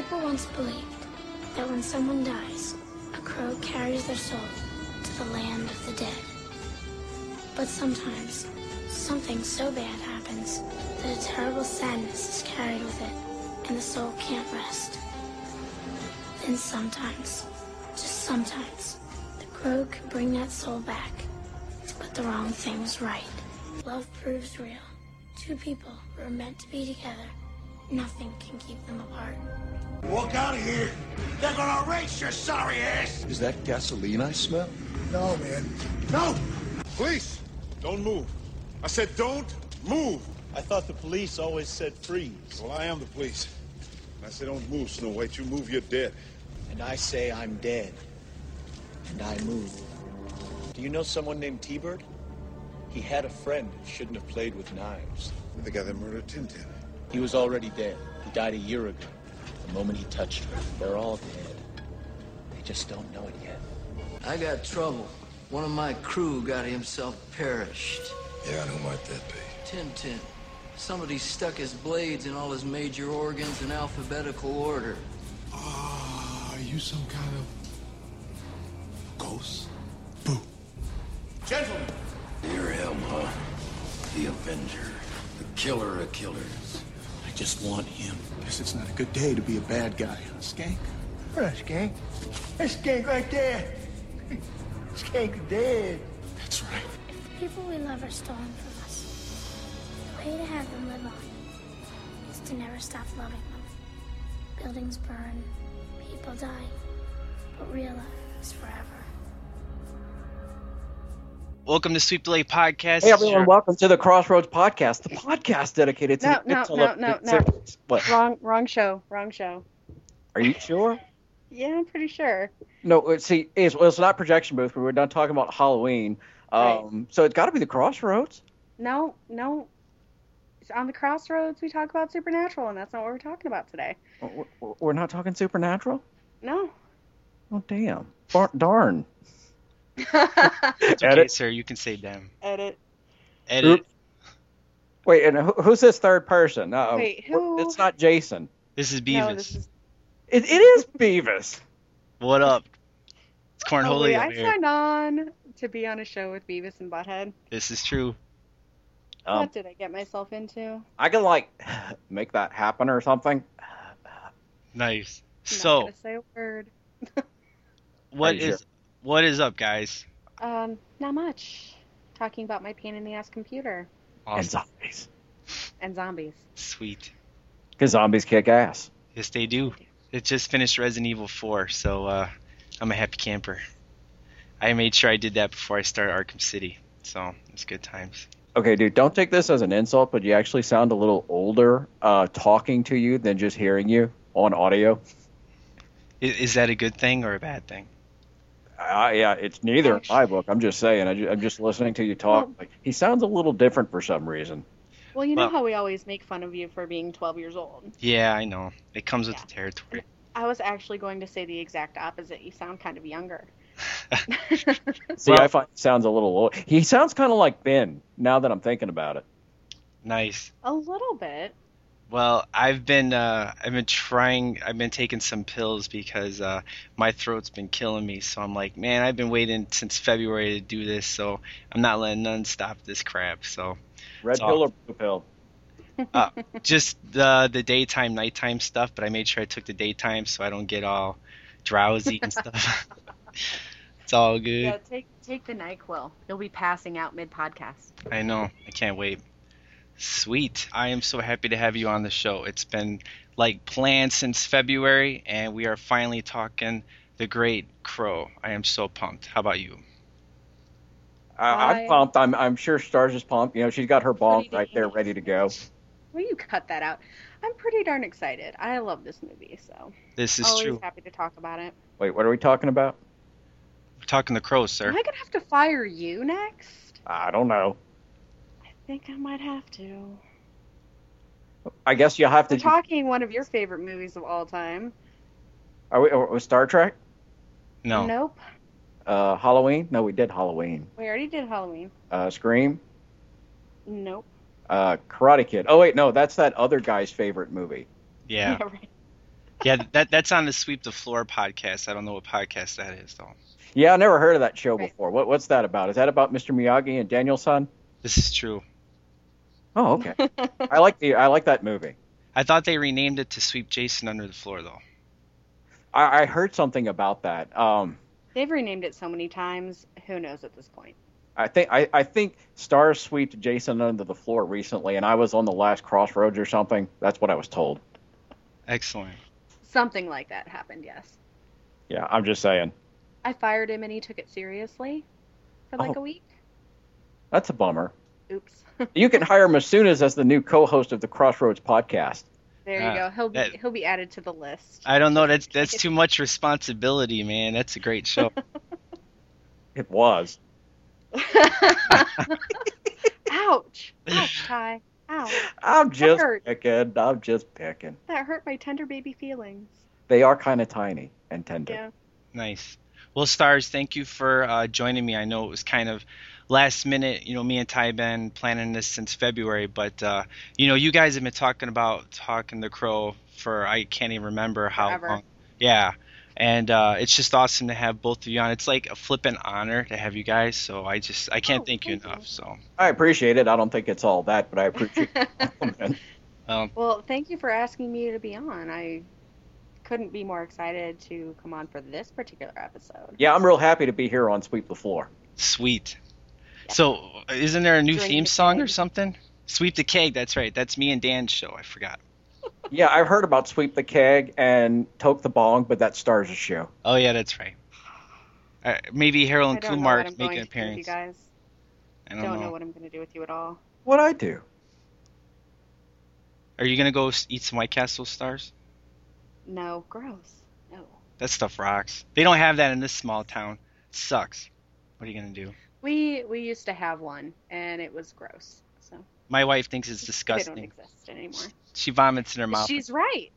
People once believed that when someone dies, a crow carries their soul to the land of the dead. But sometimes, something so bad happens that a terrible sadness is carried with it, and the soul can't rest. Then sometimes, just sometimes, the crow can bring that soul back to put the wrong things right. Love proves real. Two people who are meant to be together. Nothing can keep them apart. Walk out of here. They're gonna erase your sorry ass. Is that gasoline I smell? No, man. No! Police, don't move. I said don't move. I thought the police always said freeze. Well, I am the police. And I say don't move, Snow White. You move, you're dead. And I say I'm dead. And I move. Do you know someone named T-Bird? He had a friend who shouldn't have played with knives. The guy that murdered Tintin. He was already dead. He died a year ago. The moment he touched her. They're all dead. They just don't know it yet. I got trouble. One of my crew got himself perished. Yeah, and who might that be? Tintin. Somebody stuck his blades in all his major organs in alphabetical order. Ah, are you some kind of ghost? Boo. Gentlemen, You're him, huh? The Avenger. The killer of killers. I just want him. Guess it's not a good day to be a bad guy, huh, Skank? Where's Skank? There's Skank right there. Skank dead. That's right. If the people we love are stolen from us, the way to have them live on is to never stop loving them. Buildings burn, people die, but real love is forever. Welcome to Sweep Delay Podcast. Hey everyone, welcome to the Crossroads Podcast, the podcast dedicated to No, the no, Pixel no, no, no. What? Wrong, wrong show, wrong show. Are you sure? Yeah, I'm pretty sure. No, uh, see, it's, well, it's not projection booth. We were done talking about Halloween, um, so it's got to be the Crossroads. No, no. It's on the crossroads. We talk about supernatural, and that's not what we're talking about today. W- w- We're not talking Supernatural. No. Oh damn! Bar- darn. It's okay, Edit. sir. You can say them. Edit. Edit. Oop. Wait, and who, who's this third person? Uh, Wait, who? It's not Jason. This is Beavis. No, Beavis. this is. It, it is Beavis. What up? It's Oh, Cornholio wait, I here. signed on to be on a show with Beavis and Butthead. This is true. Um, what did I get myself into? I can like make that happen or something. Nice. I'm not So, say a word. what is Are you is what is up, guys? Um, not much. Talking about my pain in the ass computer And zombies. and zombies. Sweet. Because zombies kick ass. Yes, they do. It just finished Resident Evil 4, so uh, I'm a happy camper. I made sure I did that before I started Arkham City, so it's good times. Okay, dude, don't take this as an insult, but you actually sound a little older uh, talking to you than just hearing you on audio. Is, is that a good thing or a bad thing? Uh, yeah, it's neither in my book. I'm just saying. I, I'm just listening to you talk. Well- Like he sounds a little different for some reason. Well, you know Well- how we always make fun of you for being 12 years old. Yeah, I know. It comes with the territory. I was actually going to say the exact opposite. You sound kind of younger. See, Well- I find sounds a little old. He sounds kind of like Ben. Now that I'm thinking about it. Nice. A little bit. Well, I've been uh, I've been trying. I've been taking some pills because uh, my throat's been killing me. So I'm like, man, I've been waiting since February to do this. So I'm not letting none stop this crap. So Red It's pill or blue pill? uh, just the the daytime, nighttime stuff. But I made sure I took the daytime so I don't get all drowsy and stuff. it's all good. Yeah, take take the Nyquil. You'll be passing out mid podcast. I know. I can't wait. Sweet. I am so happy to have you on the show. It's been like planned since February, and we are finally talking the Great Crow. I am so pumped. How about you? I, I- I'm pumped. I'm I'm sure Stars is pumped. You know, she's got her bomb Pretty right there, ready to go. Will you cut that out? I'm pretty darn excited. I love this movie, so This is always true. happy to talk about it. Wait, what are we talking about? We're talking the crow, sir. Am I gonna have to fire you next? I don't know. I think I might have to. I guess you'll have to. We're talking one of your favorite movies of all time. Are we, are we Star Trek? No. Nope. Uh, Halloween? No, we did Halloween. We already did Halloween. Uh, Scream? Nope. Uh, Karate Kid. Oh wait, no, that's that other guy's favorite movie. Yeah. right. Yeah, that that's on the Sweep the Floor podcast. I don't know what podcast that is though. Yeah, I never heard of that show Right. before. What, what's that about? Is that about Mr. Miyagi and Daniel-san? This is true. Oh, okay. I like the I like that movie. I thought they renamed it to Sweep Jason Under the Floor though. I, I heard something about that. Um, They've renamed it so many times. Who knows at this point? I think I, I think Stars sweeped Jason under the floor recently, and I was on the last Crossroads or something. That's what I was told. Excellent. Something like that happened. Yes. Yeah, I'm just saying. I fired him and he took it seriously for like Oh. a week. That's a bummer. Oops. You can hire Masunas as the new co-host of the Crossroads podcast. there you go. He'll be that- he'll be added to the list. I don't know. That's that's too much responsibility, man. That's a great show. It was. Ouch! Ouch, Ty. Ouch! I'm just hurt. picking. I'm just picking. That hurt my tender baby feelings. They are kind of tiny and tender. Yeah. Nice. Well, Stars, thank you for uh, joining me. I know it was kind of last minute. You know, me and Ty been planning this since February, but uh, you know, you guys have been talking about talking the Crow for I can't even remember how Forever. long. Yeah, and uh, it's just awesome to have both of you on. It's like a flippant honor to have you guys. So I just I can't Oh, thank you thank you. enough. So I appreciate it. I don't think it's all that, but I appreciate it. um, Well, thank you for asking me to be on. I couldn't be more excited to come on for this particular episode. Yeah, I'm real happy to be here on Sweep the Floor. sweet. So isn't there a new Drink theme the song or something? Sweep the keg. That's right. That's me and Dan's show. I forgot. Yeah, I've heard about Sweep the Keg and Toke the Bong, but that stars a show. Oh yeah, that's right. Uh, maybe Harold I and don't know Kumar what I'm make going an to do with appearance. you guys. I Don't, don't, know. know. what I'm going to do with you at all. What I do? Are you gonna go eat some White Castle stars? No, gross. No. That stuff rocks. They don't have that in this small town. sucks. What are you gonna do? We we used to have one, and it was gross. So My wife thinks it's disgusting. they don't disgusting. exist anymore. She vomits in her mouth. She's right.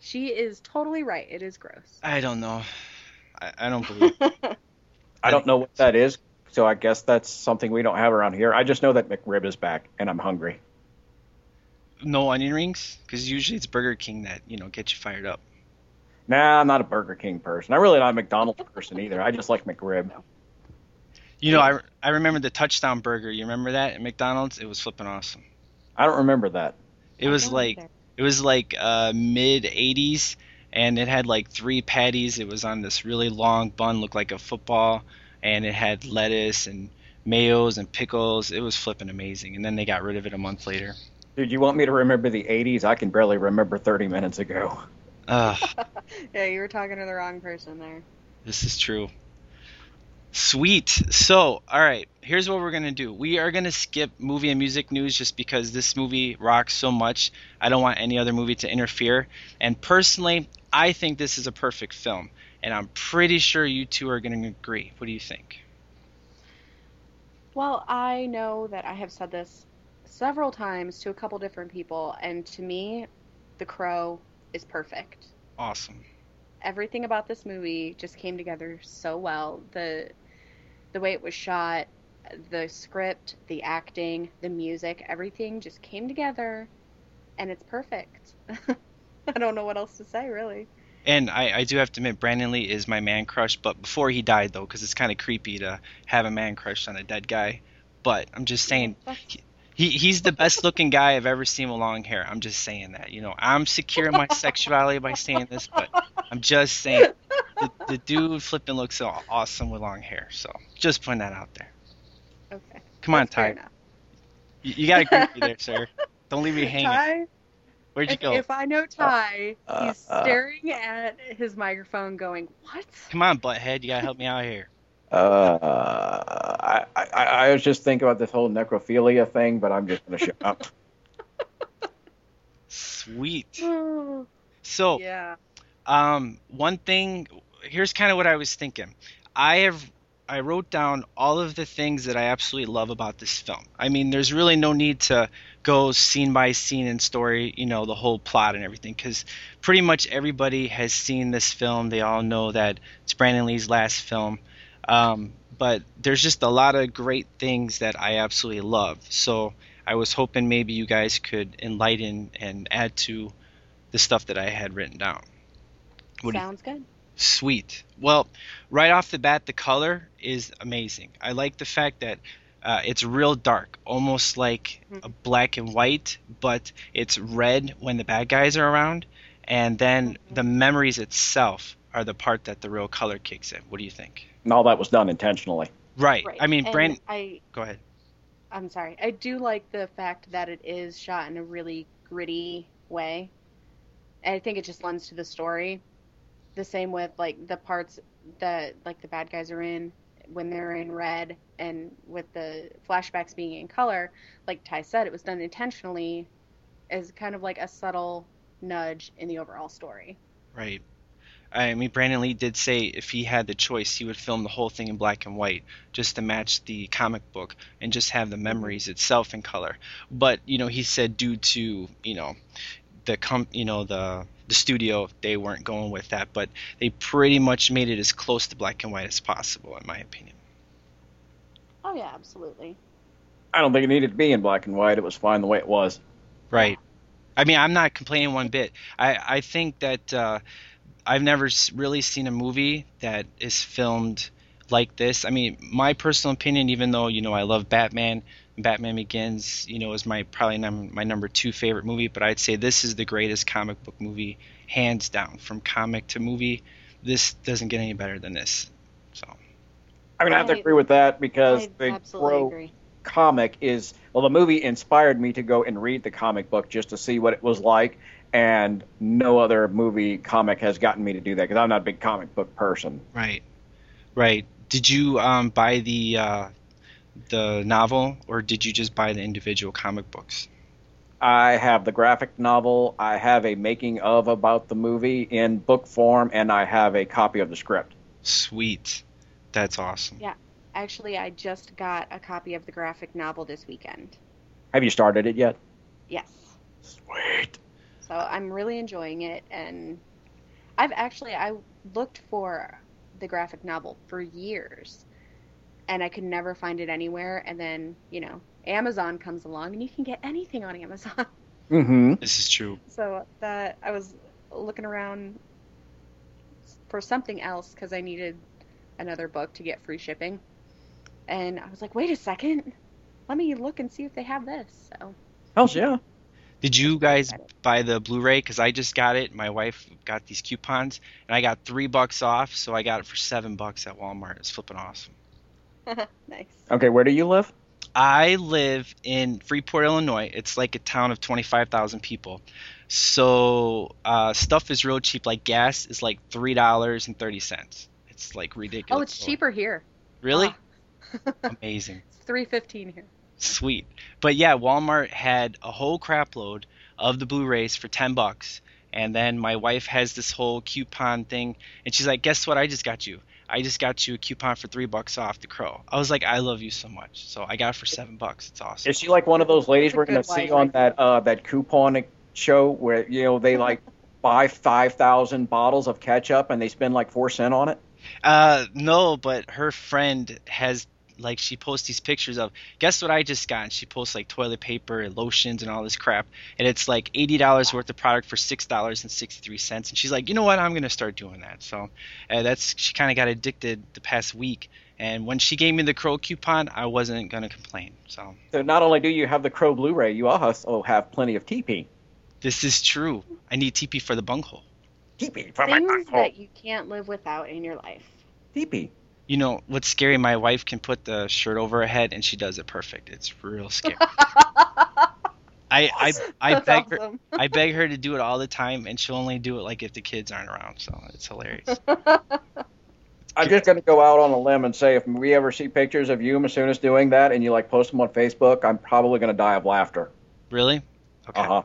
She is totally right. It is gross. I don't know. I, I don't believe. I don't know what that is, so I guess that's something we don't have around here. I just know that McRib is back, and I'm hungry. no onion rings? Because usually it's Burger King that you know gets you fired up. Nah, I'm not a Burger King person. I'm really not a McDonald's person either. I just like McRib. You know, I, I remember the touchdown burger. You remember that at McDonald's? It was flipping awesome. I don't remember that. It was like either. it was like uh, mid 80s, and it had like three patties. It was on this really long bun, looked like a football, and it had lettuce and mayos and pickles. It was flipping amazing. And then they got rid of it a month later. Dude, you want me to remember the 80s? I can barely remember 30 minutes ago. Ugh, Yeah, you were talking to the wrong person there. this is true. Sweet. So, all right, here's what we're gonna do. We are gonna skip movie and music news just because this movie rocks so much. I don't want any other movie to interfere. And personally, I think this is a perfect film, and I'm pretty sure you two are gonna agree. What do you think? Well, I know that I have said this several times to a couple different people, and to me, The Crow is perfect. Awesome. Everything about this movie just came together so well. The the way it was shot, the script, the acting, the music, everything just came together and it's perfect. I don't know what else to say really. And I, I do have to admit, Brandon Lee is my man crush, but before he died, though, because it's kind of creepy to have a man crush on a dead guy. But I'm just saying, That's- he he's the best looking guy I've ever seen with long hair. I'm just saying that. You know, I'm secure in my sexuality by saying this, but I'm just saying the, the dude flipping looks aw- awesome with long hair. So just putting that out there. Okay. Come on, That's fair Ty. You, you got to agree with me there, sir. Don't leave me hanging. Ty, Where'd you if, go? if I know Ty, uh, he's uh. staring at his microphone going, What? Come on, butthead. You gotta help me out here. Uh, I, I, I was just thinking about this whole necrophilia thing, but I'm just going to shut up. Sweet. So, yeah. Um, one thing, here's kind of what I was thinking. I have I wrote down all of the things that I absolutely love about this film. I mean, there's really no need to go scene by scene and story, you know, the whole plot and everything, because pretty much everybody has seen this film. They all know that it's Brandon Lee's last film. Um, but there's just a lot of great things that I absolutely love. So I was hoping maybe you guys could enlighten and add to the stuff that I had written down. What do you Sounds good. Sweet. Well, right off the bat, the color is amazing. I like the fact that uh, it's real dark, almost like a black and white, but it's red when the bad guys are around, and then the memories itself are the part that the real color kicks in. What do you think? And all that was done intentionally. Right. Right. I mean, And Brand. I Go ahead. I'm sorry. I do like the fact that it is shot in a really gritty way. And I think it just lends to the story. The same with like the parts that like the bad guys are in when they're in red and with the flashbacks being in color, like Ty said, it was done intentionally as kind of like a subtle nudge in the overall story. Right. I mean, Brandon Lee did say if he had the choice, he would film the whole thing in black and white just to match the comic book and just have the memories itself in color. But you know, he said due to you know the com you know the the studio, they weren't going with that. But they pretty much made it as close to black and white as possible, in my opinion. Oh yeah, absolutely. I don't think it needed to be in black and white. It was fine the way it was. Right. I mean, I'm not complaining one bit. I I think that uh, I've never really seen a movie that is filmed like this. I mean, my personal opinion, even though you know I love Batman, Batman Begins, you know, is my probably num- my number two favorite movie. But I'd say this is the greatest comic book movie, hands down, from comic to movie. This doesn't get any better than this. So I'm gonna have to agree with that because I the absolutely Crow agree. comic is well, the movie inspired me to go and read the comic book just to see what it was like, and no other movie comic has gotten me to do that because I'm not a big comic book person. right, right. Did you um, buy the uh, the novel or did you just buy the individual comic books? I have the graphic novel, I have a making of about the movie in book form, and I have a copy of the script. Sweet. That's awesome. Yeah. Actually, I just got a copy of the graphic novel this weekend. Have you started it yet? Yes. Sweet. So I'm really enjoying it, and I've actually I looked for the graphic novel for years, and I could never find it anywhere. And then you know Amazon comes along, and you can get anything on Amazon. Mm-hmm. This is true. so that I was looking around for something else because I needed another book to get free shipping, and I was like, wait a second, let me look and see if they have this. So Hell yeah. Did you guys buy the Blu-ray? Because I just got it. My wife got these coupons, and I got three bucks off, so I got it for seven bucks at Walmart. It's flipping awesome. nice. Okay, where do you live? I live in Freeport, Illinois. It's like a town of 25,000 people. So uh, stuff is real cheap. Like gas is like three dollars and thirty cents. It's like ridiculous. Oh, it's cheaper here. Really? Ah. Amazing. It's three fifteen here. Sweet. But yeah, Walmart had a whole crap load of the Blu-rays for 10 bucks. And then my wife has this whole coupon thing and she's like, "Guess what I just got you? I just got you a coupon for 3 bucks off the Crow." I was like, "I love you so much." So I got it for 7 bucks. It's awesome. Is she like one of those ladies It's we're gonna see on that uh, that coupon show where you know they like buy five thousand bottles of ketchup and they spend like four cent on it? Uh no, but her friend has like she posts these pictures of guess what I just got? And she posts like toilet paper and lotions and all this crap. And it's like eighty dollars worth of product for six dollars and sixty three cents. And she's like you know what? I'm gonna start doing that. So uh, that's she kind of got addicted the past week. And when she gave me the crow coupon I wasn't gonna complain. So. So not only do you have the Crow Blu-ray, you also have plenty of TP. this is true. I need TP for the bunghole. TP for my Things bunghole. that you can't live without in your life. TP. You know what's scary my wife can put the shirt over her head and she does it perfect it's real scary I I I That's beg her. I beg her to do it all the time, and she'll only do it like if the kids aren't around. So it's hilarious. I'm just going to go out on a limb and say if we ever see pictures of you, Masunas, doing that, and you like post them on Facebook, I'm probably going to die of laughter. really? Okay. Uh huh.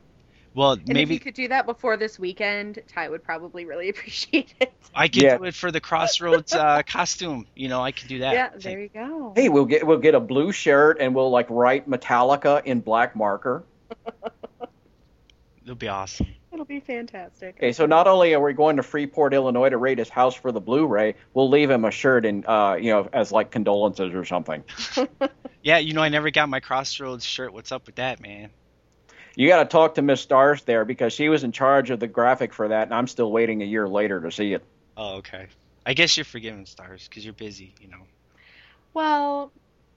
Well, And if you could do that before this weekend, Ty would probably really appreciate it. I could Yeah. do it for the Crossroads uh, costume. You know, I could do that. yeah, there you go. Hey, we'll get we'll get a blue shirt and we'll like write Metallica in black marker. It'll be awesome. It'll be fantastic. Okay, so not only are we going to Freeport, Illinois, to raid his house for the Blu-ray, we'll leave him a shirt and uh, you know, as like condolences or something. Yeah, you know, I never got my Crossroads shirt. What's up with that, man? You got to talk to Miss Stars there because she was in charge of the graphic for that, and I'm still waiting a year later to see it. Oh, okay. I guess you're forgiven, stars, because you're busy. You know. Well,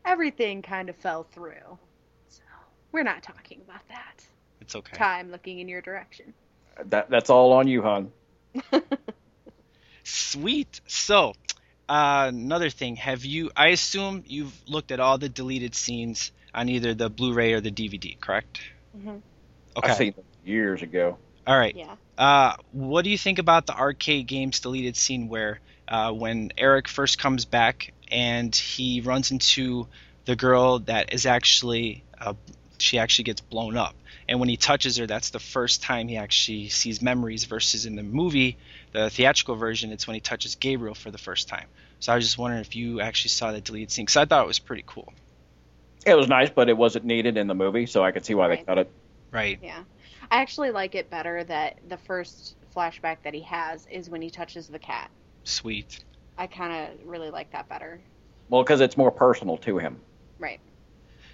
everything kind of fell through. So we're not talking about that. It's okay. Time looking in your direction. That that's all on you, hon. Sweet. So, uh, another thing. Have you? I assume you've looked at all the deleted scenes on either the Blu-ray or the DVD, correct? Hmm Okay. I've seen them years ago. All right. Yeah. Uh, what do you think about the arcade games deleted scene where uh, when Eric first comes back and he runs into the girl that is actually uh, she actually gets blown up, and when he touches her, that's the first time he actually sees memories. Versus in the movie, the theatrical version, it's when he touches Gabriel for the first time. So I was just wondering if you actually saw the deleted scene because I thought it was pretty cool. It was nice, but it wasn't needed in the movie, so I could see why they cut it. Right. Yeah. I actually like it better that the first flashback that he has is when he touches the cat. Sweet. I kind of really like that better. Well, because it's more personal to him. Right.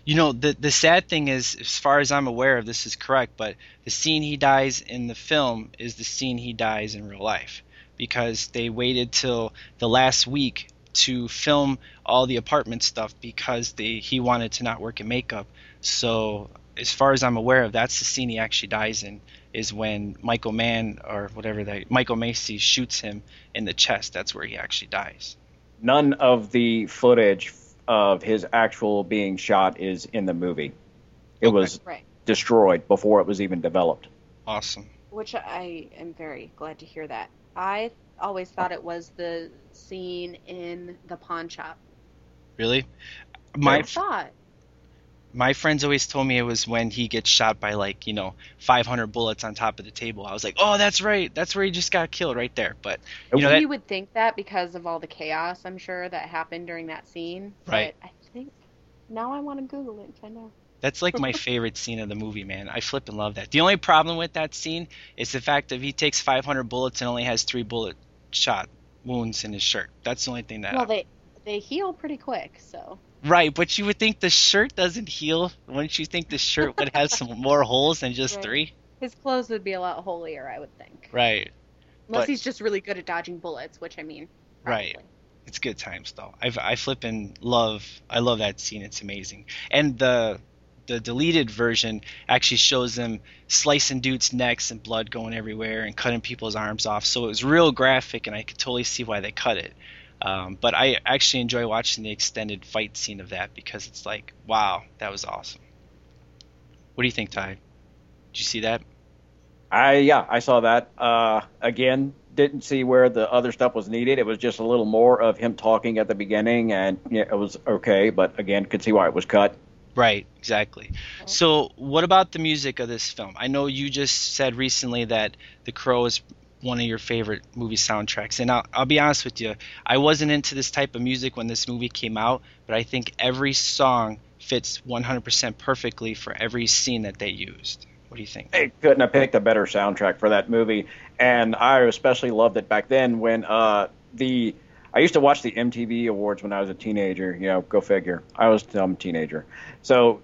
You know, the the sad thing is, as far as I'm aware of, this is correct, but the scene he dies in the film is the scene he dies in real life because they waited till the last week to film all the apartment stuff because they he wanted to not work in makeup. So, as far as I'm aware of, that's the scene he actually dies in is when Michael Mann or whatever that Michael Massee shoots him in the chest. That's where he actually dies. None of the footage of his actual being shot is in the movie. It Okay. was Right. destroyed before it was even developed. Awesome. Which I am very glad to hear that. I always thought it was the scene in the pawn shop. Really? My I thought. my friends always told me it was when he gets shot by like you know 500 bullets on top of the table. I was like, oh, that's right, that's where he just got killed right there. But you know that you would think that because of all the chaos, I'm sure, that happened during that scene. Right. But I think now I want to Google it and find out. that's like my favorite scene of the movie, man. I flip and love that. The only problem with that scene is the fact that he takes 500 bullets and only has three bullet shot wounds in his shirt. That's the only thing that. Well, they they heal pretty quick, so. Right, but you would think the shirt doesn't heal. Wouldn't you think the shirt would have some more holes than just Right. three? His clothes would be a lot holier, I would think. Right. Unless But- he's just really good at dodging bullets, which I mean. Right. It's good times though. I've, I flip and love I love that scene. It's amazing. And the the deleted version actually shows them slicing dudes' necks and blood going everywhere and cutting people's arms off. So it was real graphic, and I could totally see why they cut it. Um, but I actually enjoy watching the extended fight scene of that because it's like, wow, that was awesome. What do you think, Ty? Did you see that? I yeah, I saw that. Uh, again, didn't see where the other stuff was needed. It was just a little more of him talking at the beginning, and yeah, it was okay. But again, could see why it was cut. Right, exactly. So, what about the music of this film? I know you just said recently that The Crow is one of your favorite movie soundtracks, and I'll, I'll be honest with you, I wasn't into this type of music when this movie came out, but I think every song fits 100% perfectly for every scene that they used. What do you think? They couldn't have picked a better soundtrack for that movie, and I especially loved it back then when uh, the I used to watch the MTV Awards when I was a teenager. You know, go figure. I was a dumb teenager. So,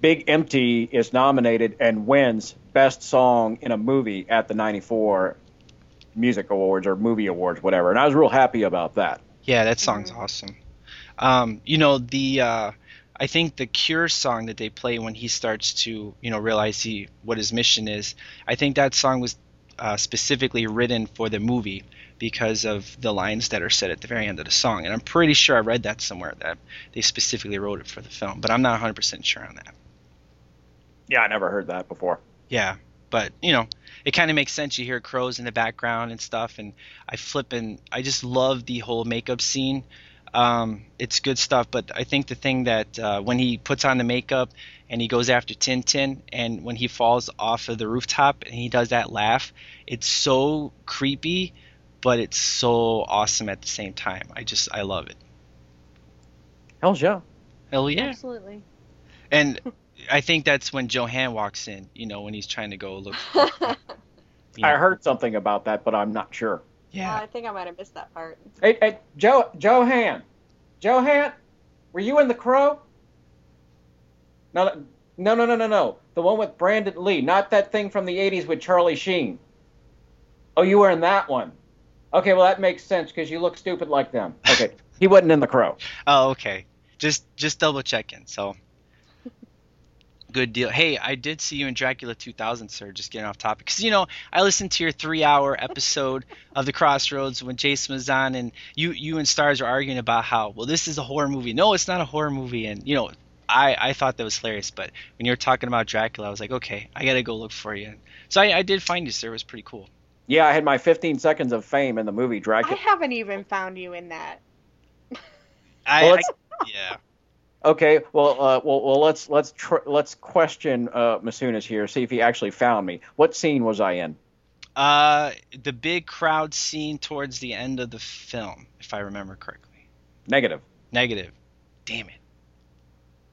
Big Empty is nominated and wins Best Song in a Movie at the '94 Music Awards or Movie Awards, whatever. And I was real happy about that. Yeah, that song's awesome. Um, you know the uh, I think the Cure song that they play when he starts to you know realize he what his mission is. I think that song was uh, specifically written for the movie because of the lines that are said at the very end of the song. And I'm pretty sure I read that somewhere that they specifically wrote it for the film, but I'm not 100% sure on that. Yeah, I never heard that before. Yeah, but you know, it kind of makes sense. You hear crows in the background and stuff, and I flip and I just love the whole makeup scene. Um, it's good stuff, but I think the thing that uh, when he puts on the makeup and he goes after Tintin, and when he falls off of the rooftop and he does that laugh, it's so creepy, but it's so awesome at the same time. I just I love it. Hell's yeah. Hell yeah! Absolutely. And I think that's when Johan walks in. You know, when he's trying to go look. For, you I know, heard something about that, but I'm not sure. Yeah. Oh, I think I might have missed that part. Hey, hey, Joe, Johan, Johan, were you in the crow? No, No, no, no, no, no. The one with Brandon Lee, not that thing from the '80s with Charlie Sheen. Oh, you were in that one. Okay, well that makes sense because you look stupid like them. Okay, he wasn't in The Crow. Oh, okay. Just just double checking. So good deal. Hey, I did see you in Dracula 2000, sir. Just getting off topic because you know I listened to your three-hour episode of The Crossroads when Jason was on, and you you and Stars were arguing about how well this is a horror movie. No, it's not a horror movie, and you know. I, I thought that was hilarious, but when you were talking about Dracula, I was like, okay, I gotta go look for you. So I, I did find you, sir. It was pretty cool. Yeah, I had my 15 seconds of fame in the movie Dragon. I Dracula. haven't even found you in that. I, Well, I yeah. Okay, well, uh, well, well, let's let's tr- let's question uh, Masunas here, see if he actually found me. What scene was I in? Uh, the big crowd scene towards the end of the film, if I remember correctly. Negative. Negative. Damn it.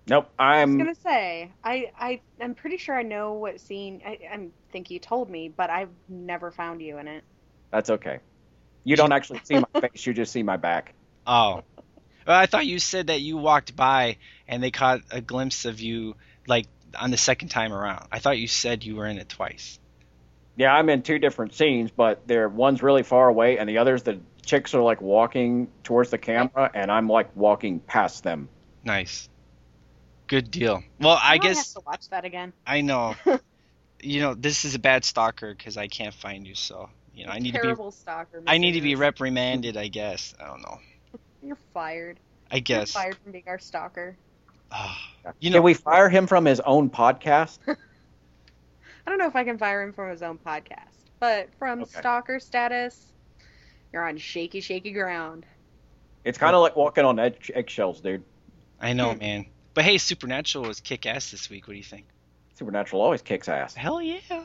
Nope. I was I'm. gonna say I I I'm pretty sure I know what scene. I I think you told me, but I've never found you in it. That's okay. You don't actually see my face; you just see my back. Oh. Well, I thought you said that you walked by and they caught a glimpse of you, like on the second time around. I thought you said you were in it twice. Yeah, I'm in two different scenes, but they're one's really far away, and the others, the chicks are like walking towards the camera, and I'm like walking past them. Nice. Good deal. Well, I Now guess have to watch that again. I know. you know, this is a bad stalker because I can't find you. So you know, I need to be. Terrible stalker. I need to be reprimanded. I guess. I don't know. You're fired. I You're guess. fired from being our stalker. Ah, you Can know, we fire him from his own podcast? I don't know if I can fire him from his own podcast, but from Okay. stalker status, you're on shaky, shaky ground. It's kind of like walking on egg- eggshells, dude. I know, man. But hey, Supernatural was kick ass this week. What do you think? Supernatural always kicks ass. Hell yeah.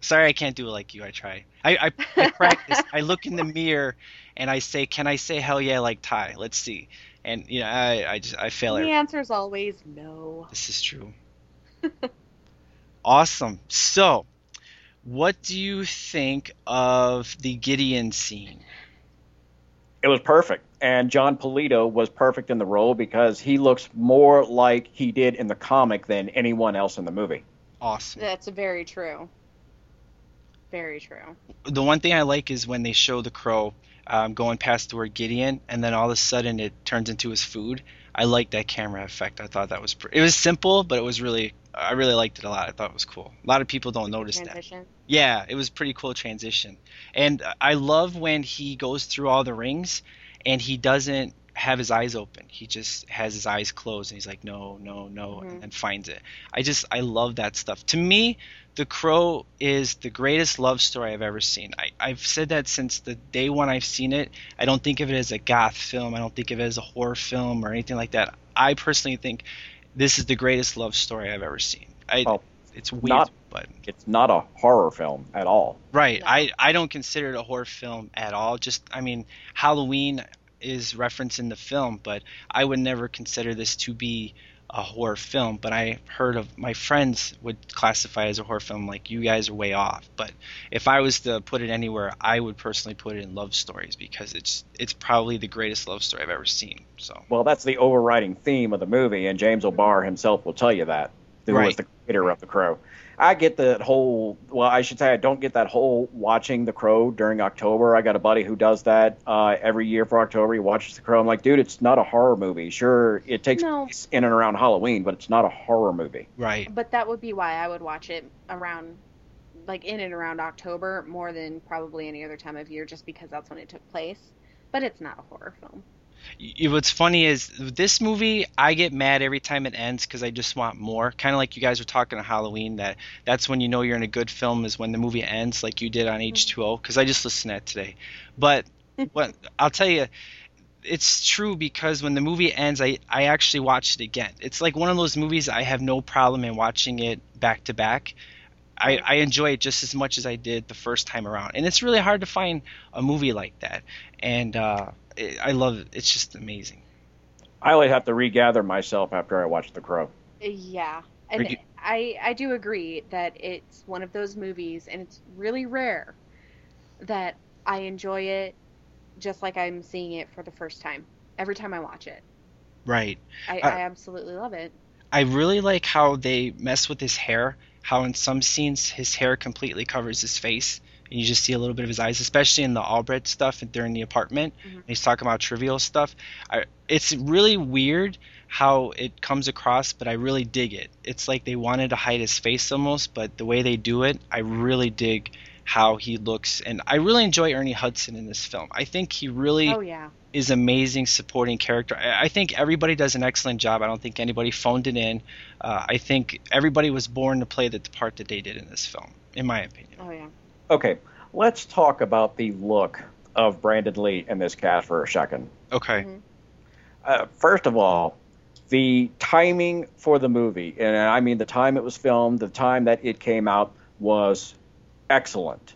Sorry, I can't do it like you. I try. I, I, I practice. I look in the mirror and I say, "Can I say hell yeah like Ty?" Let's see. And you know, I, I just I fail it. the every. answer is always no. This is true. awesome. So, what do you think of the Gideon scene? It was perfect, and Jon Polito was perfect in the role because he looks more like he did in the comic than anyone else in the movie. Awesome. That's very true. Very true. the one thing I like is when they show the crow um, going past the word Gideon, and then all of a sudden it turns into his food. I like that camera effect. I thought that was pr- it was simple, but it was really I really liked it a lot. I thought it was cool. A lot of people don't notice that. Transition. Yeah, it was pretty cool transition. And I love when he goes through all the rings and he doesn't have his eyes open. He just has his eyes closed and he's like, no, no, no, Mhm. and finds it. I just, I love that stuff. To me, The Crow is the greatest love story I've ever seen. I, I've said that since the day when I've seen it. I don't think of it as a goth film. I don't think of it as a horror film or anything like that. I personally think this is the greatest love story I've ever seen. I, Oh, it's weird, not- but It's not a horror film at all. Right. No. I, I don't consider it a horror film at all. Just I mean, Halloween is referenced in the film, but I would never consider this to be a horror film. But I heard of my friends would classify it as a horror film. Like you guys are way off. But if I was to put it anywhere, I would personally put it in love stories because it's it's probably the greatest love story I've ever seen. So Well, that's the overriding theme of the movie, and James O'Barr himself will tell you that, who was the creator of The Crow. I get that whole, well, I should say I don't get that whole watching The Crow during October. I got a buddy who does that uh, every year for October. He watches The Crow. I'm like, dude, it's not a horror movie. Sure, it takes No. place in and around Halloween, but it's not a horror movie. right. But that would be why I would watch it around, like in and around October more than probably any other time of year, just because that's when it took place. But it's not a horror film. What's funny is this movie i get mad every time it ends because i just want more. Kind of like you guys were talking on halloween that that's when you know you're in a good film is when the movie ends like you did on h2o because i just listened to that today. But what i'll tell you it's true because when the movie ends I, I actually watched it again. It's like one of those movies i have no problem in watching it back to back. I, I enjoy it just as much as I did the first time around, and it's really hard to find a movie like that. And uh, it, I love it; it's just amazing. I only have to regather myself after I watch The Crow. Yeah, and Ricky- I I do agree that it's one of those movies, and it's really rare that I enjoy it just like I'm seeing it for the first time. Every time I watch it, Right. I, Uh, I absolutely love it. I really like how they mess with his hair. How in some scenes his hair completely covers his face, and you just see a little bit of his eyes, especially in the Albrecht stuff and during the apartment. Mhm. He's talking about trivial stuff. I, it's really weird how it comes across, but I really dig it. It's like they wanted to hide his face almost, but the way they do it, I really dig how he looks, and I really enjoy Ernie Hudson in this film. I think he really Oh yeah. is amazing supporting character. I I think everybody does an excellent job. I don't think anybody phoned it in. Uh, I think everybody was born to play the part that they did in this film, in my opinion. Oh yeah. Okay, let's talk about the look of Brandon Lee in this cast for a second. Okay. Uh, first of all, the timing for the movie, and I mean the time it was filmed, the time that it came out, was excellent.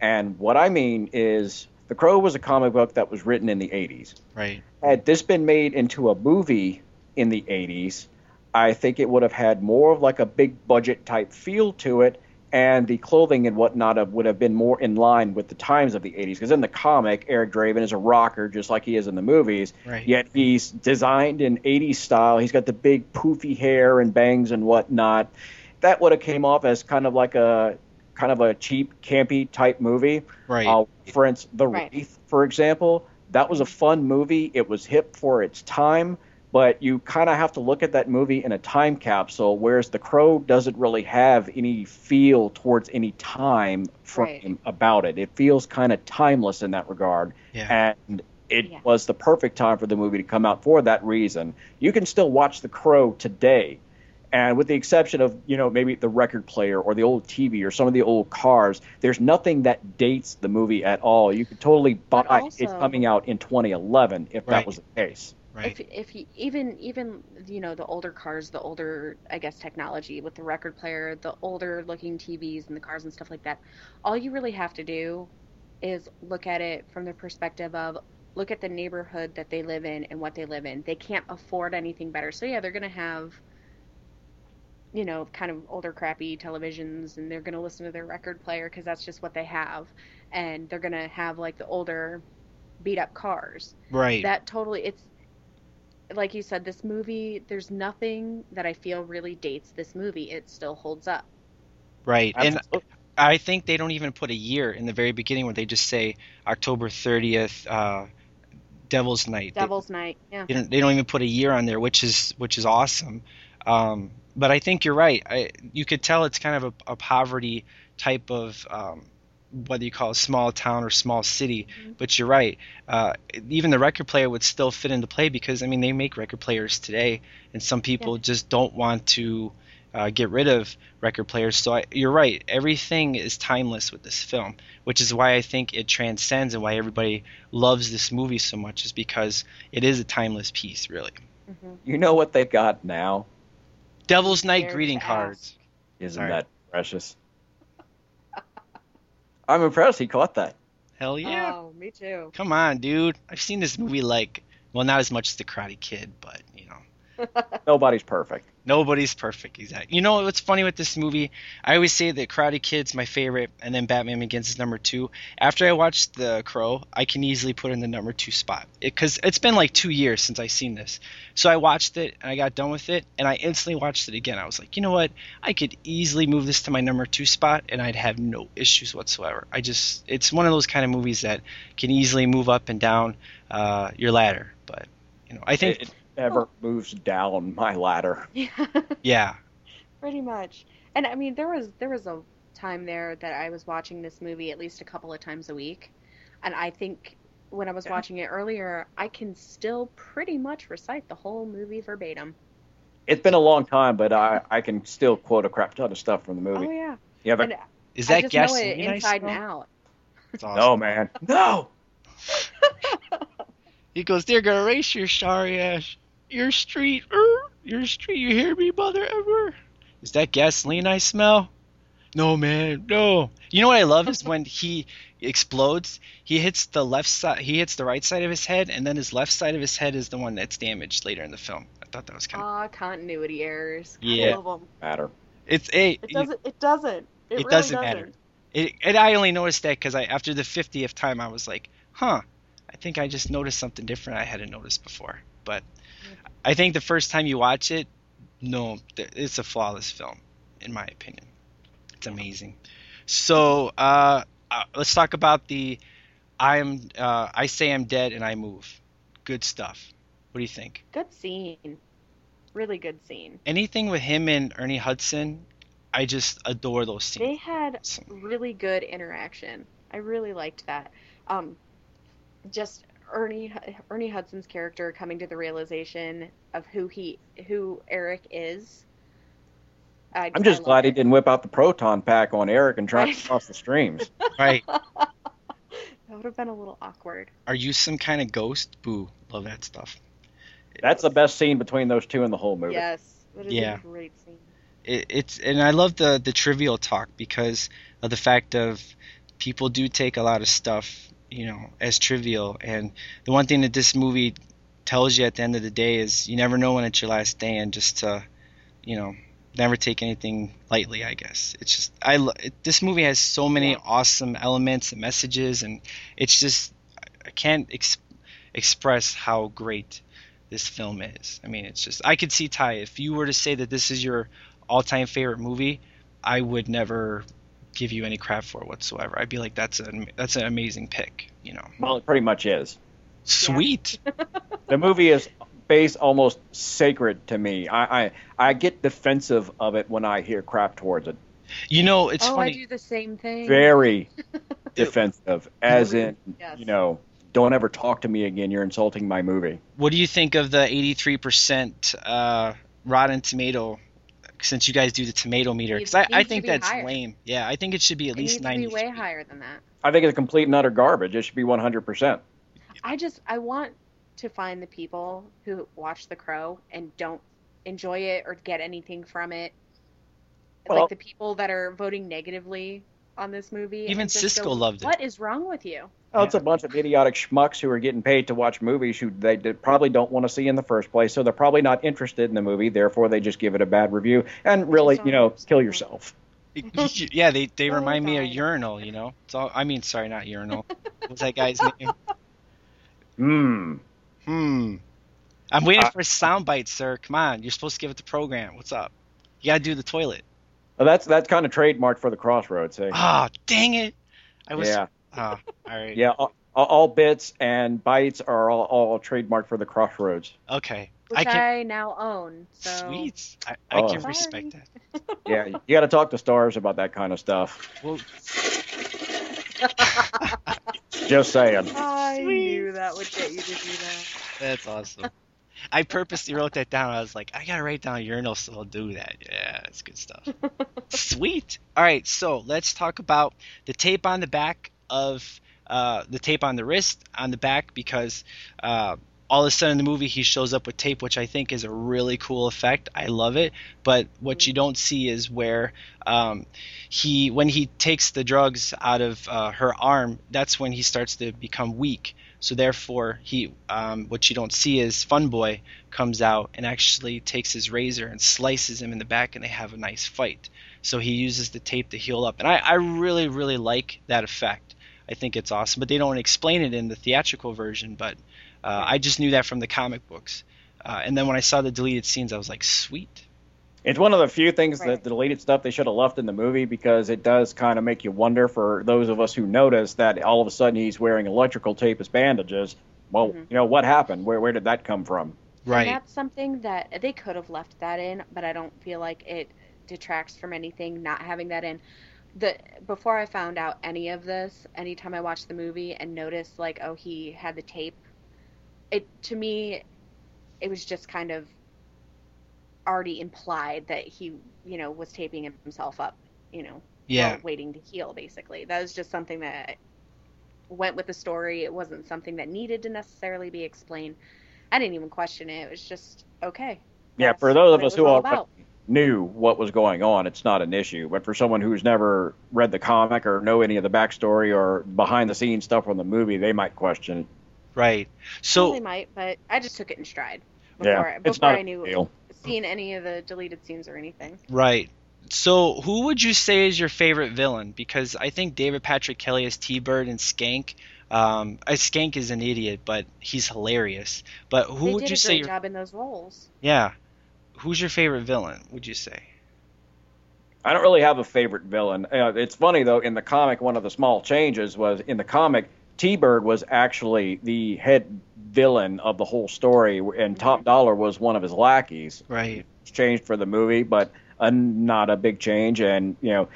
And what I mean is, The Crow was a comic book that was written in the 80s. Right. Had this been made into a movie in the 80s, I think it would have had more of like a big budget type feel to it, and the clothing and whatnot of, would have been more in line with the times of the 80s. Because in the comic, Eric Draven is a rocker just like he is in the movies, Right. yet he's designed in 80s style. He's got the big poofy hair and bangs and whatnot. That would have came off as kind of like a kind of a cheap, campy type movie. Right. Uh, for instance, The Right. Wraith, for example, that was a fun movie. It was hip for its time, but you kind of have to look at that movie in a time capsule, whereas The Crow doesn't really have any feel towards any time frame Right. about it. It feels kind of timeless in that regard. Yeah. And it Yeah. was the perfect time for the movie to come out for that reason. You can still watch The Crow today. And with the exception of, you know, maybe the record player or the old TV or some of the old cars, there's nothing that dates the movie at all. You could totally buy But it coming out in 2011 if Right. that was the case. Right. If if you, even even you know the older cars, the older I guess technology with the record player, the older looking TVs and the cars and stuff like that, all you really have to do is look at it from the perspective of look at the neighborhood that they live in and what they live in. They can't afford anything better. So yeah, they're going to have you know, kind of older crappy televisions and they're going to listen to their record player cuz that's just what they have. And they're going to have like the older beat up cars Right. that totally it's like you said this movie there's nothing that i feel really dates this movie it still holds up right. And I think they don't even put a year in the very beginning where they just say October 30th, uh, Devil's Night. They- devil's night yeah They don't, they don't even put a year on there, which is which is awesome. Um, but I think you're right. I, you could tell it's kind of a, a poverty type of um, whether you call it small town or small city. But you're right. Uh, even the record player would still fit into play because I mean they make record players today, and some people just don't want to uh, get rid of record players. So I, you're right. Everything is timeless with this film, which is why I think it transcends and why everybody loves this movie so much is because it is a timeless piece, really. You know what they've got now? Devil's Night Scared greeting cards. Isn't Sorry. that precious? I'm impressed he caught that. Hell yeah. oh me too Come on, dude. I've seen this movie like, well, not as much as The Karate Kid, but, you know. Nobody's perfect. Nobody's perfect, exactly. You know what's funny with this movie? I always say that Karate Kid's my favorite, and then Batman Begins is number two. After I watched The Crow, I can easily put in the number two spot because it's been like two years since I seen this. So I watched it and I got done with it, and I instantly watched it again. I was like, you know what? I could easily move this to my number two spot, and I'd have no issues whatsoever. I just, it's one of those kind of movies that can easily move up and down uh, your ladder. But you know, I think, It never oh. moves down my ladder. yeah. Yeah, pretty much. And i mean there was there was a time there that i was watching this movie at least a couple of times a week. And i think when i was watching it earlier i can still pretty much recite the whole movie verbatim. It's been a long time, but I, I can still quote a crap ton of stuff from the movie. oh yeah. Yeah, but and is i that just know it inside and out. It's awesome. no, man, no. He goes, they're gonna race your sorry ass. Your street, er, your street. You hear me, mother ever? Is that gasoline I smell? No, man, no. You know what I love is when he explodes. He hits the left side. He hits the right side of his head, and then his left side of his head is the one that's damaged later in the film. I thought that was kind of. ah continuity errors Yeah. I love 'em. Matter. It's a. it doesn't it doesn't it, It really doesn't matter. It, and I only noticed that because I after the 50th time I was like, huh, I think I just noticed something different I hadn't noticed before. But I think the first time you watch it, no, it's a flawless film, in my opinion. It's amazing. So uh, uh, let's talk about the I am uh, I say I'm dead and I move. Good stuff. What do you think? Good scene. Really good scene. Anything with him and Ernie Hudson, I just adore those scenes. They had really good interaction. I really liked that. Um, just Ernie Ernie Hudson's character coming to the realization of who he who Eric is. I, I'm just I glad love he didn't whip out the proton pack on Eric and try Right. to cross the streams. Right. That would have been a little awkward. Are you some kind of ghost? Boo. Love that stuff. That's the best scene between those two in the whole movie. Yes, that is Yeah. a great scene. it, it's and I love the the trivial talk because of the fact of people do take a lot of stuff you know as trivial. And the one thing that this movie tells you at the end of the day is you never know when it's your last day and just to you know never take anything lightly I guess. It's just I it, this movie has so many Yeah. awesome elements and messages and it's just I can't ex- express how great this film is. I mean it's just I could see Ty if you were to say that this is your all-time favorite movie, I would never give you any crap for whatsoever. I'd be like, that's an that's an amazing pick, you know. Well, it pretty much is. Sweet. The movie is base almost sacred to me. I, I I get defensive of it when I hear crap towards it. You know, it's oh, funny. I do the same thing. Very defensive, as in Yes. you know, don't ever talk to me again. You're insulting my movie. What do you think of the 83% uh, Rotten Tomato? Since you guys do the tomato meter, because I, I think that's higher. lame. Yeah, I think it should be at It least needs to be 90. way higher than that. I think it's complete and utter garbage. It should be 100. percent I just I want to find the people who watch The Crow and don't enjoy it or get anything from it. Well- like the people that are voting negatively on this movie. Even Siskel go, loved it. What is wrong with you? Oh, it's a bunch of idiotic schmucks who are getting paid to watch movies who they d- probably don't want to see in the first place, so they're probably not interested in the movie. Therefore, they just give it a bad review and really, you know, kill yourself. yeah, they they Oh, remind me of urinal. You know, it's all. I mean, sorry, not urinal. What's that guy's name? Hmm. Hmm. I'm waiting Uh, for a soundbite, sir. Come on, you're supposed to give it the program. What's up? You gotta do the toilet. Well, that's that's kind of trademarked for the Crossroads. Hey? Ah, dang it! I was. yeah, Ah, all right. yeah. All, all bits and bytes are all, all trademarked for the Crossroads. Okay. Which I I, now own. So Sweet. I, I Oh. can Sorry. respect that. Yeah, you got to talk to stars about that kind of stuff. Well, Just saying. I knew that would get you to do that. that's awesome. I purposely wrote that down. I was like, I gotta write down urinal, so I'll do that. Yeah, it's good stuff. Sweet. All right, so let's talk about the tape on the back of uh, the tape on the wrist on the back because uh, all of a sudden in the movie he shows up with tape, which I think is a really cool effect. I love it. But what you don't see is where um, he when he takes the drugs out of uh, her arm, that's when he starts to become weak. So therefore, he um, what you don't see is Fun Boy comes out and actually takes his razor and slices him in the back, and they have a nice fight. So he uses the tape to heal up, and I, I really really like that effect. I think it's awesome, but they don't explain it in the theatrical version. But uh, I just knew that from the comic books, uh, and then when I saw the deleted scenes, I was like, sweet. It's one of the few things Right. that the deleted stuff they should have left in the movie because it does kind of make you wonder for those of us who notice that all of a sudden he's wearing electrical tape as bandages. Well, Mhm. you know what happened? Where where did that come from? Right. And that's something that they could have left that in, but I don't feel like it detracts from anything not having that in. The before I found out any of this, anytime I watched the movie and noticed like, oh, he had the tape, it to me, it was just kind of already implied that he, you know, was taping himself up, you know, Yeah. while waiting to heal. Basically, that was just something that went with the story. It wasn't something that needed to necessarily be explained. I didn't even question it. It was just okay. Yeah, for those of us who all about. knew what was going on, it's not an issue. But for someone who's never read the comic or know any of the backstory or behind the scenes stuff from the movie, they might question. it. Right. So, So they might, but I just took it in stride Yeah, before, it's before not I a knew big deal. Seen any of the deleted scenes or anything. Right. So, who would you say is your favorite villain? Because I think David Patrick Kelly as T-Bird and Skank. Um, uh, Skank is an idiot, but he's hilarious. But who they would did you a say? great Your, job in those roles. yeah. who's your favorite villain? Would you say? I don't really have a favorite villain. Uh, it's funny though. In the comic, one of the small changes was in the comic, T-Bird was actually the head villain of the whole story, and Top Dollar was one of his lackeys. Right. It's changed for the movie, but uh, not a big change. And you know,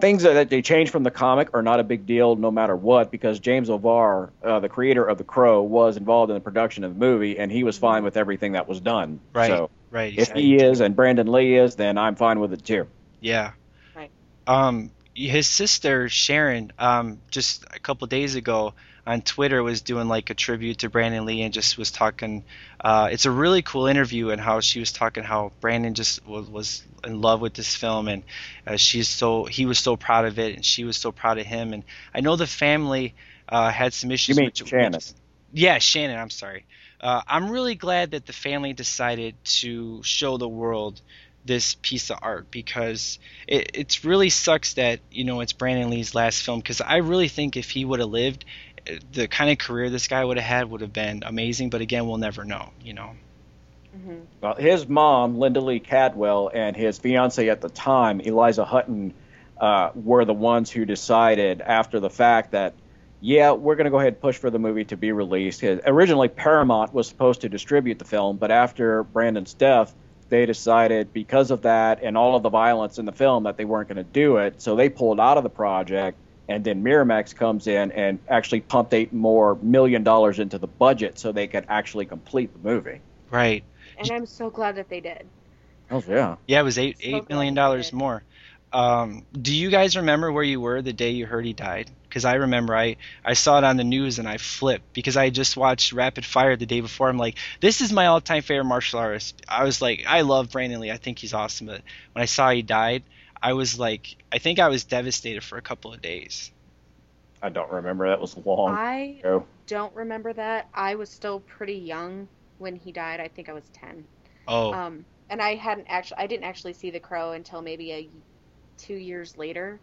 things that they change from the comic are not a big deal, no matter what, because James O'Barr, uh, the creator of The Crow, was involved in the production of the movie, and he was fine with everything that was done. Right. So Right. if he is and Brandon Lee is, then I'm fine with it too. Yeah. Right. Um, his sister Sharon, um, just a couple days ago on Twitter was doing like a tribute to Brandon Lee and just was talking. Uh, it's a really cool interview and how she was talking how Brandon just was, was in love with this film and uh, she's so he was so proud of it and she was so proud of him and I know the family uh, had some issues. You mean with, Shannon? yeah, Shannon. I'm sorry. Uh, I'm really glad that the family decided to show the world this piece of art because it it's really sucks that you know it's Brandon Lee's last film because I really think if he would have lived, the kind of career this guy would have had would have been amazing. But again, we'll never know. You know. hmm Well, his mom, Linda Lee Cadwell, and his fiance at the time, Eliza Hutton, uh, were the ones who decided after the fact that, yeah, we're going to go ahead and push for the movie to be released. Originally, Paramount was supposed to distribute the film, but after Brandon's death, they decided because of that and all of the violence in the film that they weren't going to do it. So they pulled out of the project, and then Miramax comes in and actually pumped eight more million dollars into the budget so they could actually complete the movie. Right. And I'm so glad that they did. Oh yeah. Yeah, it was eight So eight glad million they dollars more. Um, do you guys remember where you were the day you heard he died? Because I remember I, I saw it on the news and I flipped because I just watched Rapid Fire the day before. I'm like, this is my all time favorite martial artist. I was like, I love Brandon Lee. I think he's awesome. But when I saw he died, I was like, I think I was devastated for a couple of days. I don't remember. That was long I ago. don't remember that. I was still pretty young when he died. I think I was 10. Oh, Um, and I hadn't actually, I didn't actually see The Crow until maybe a two years later.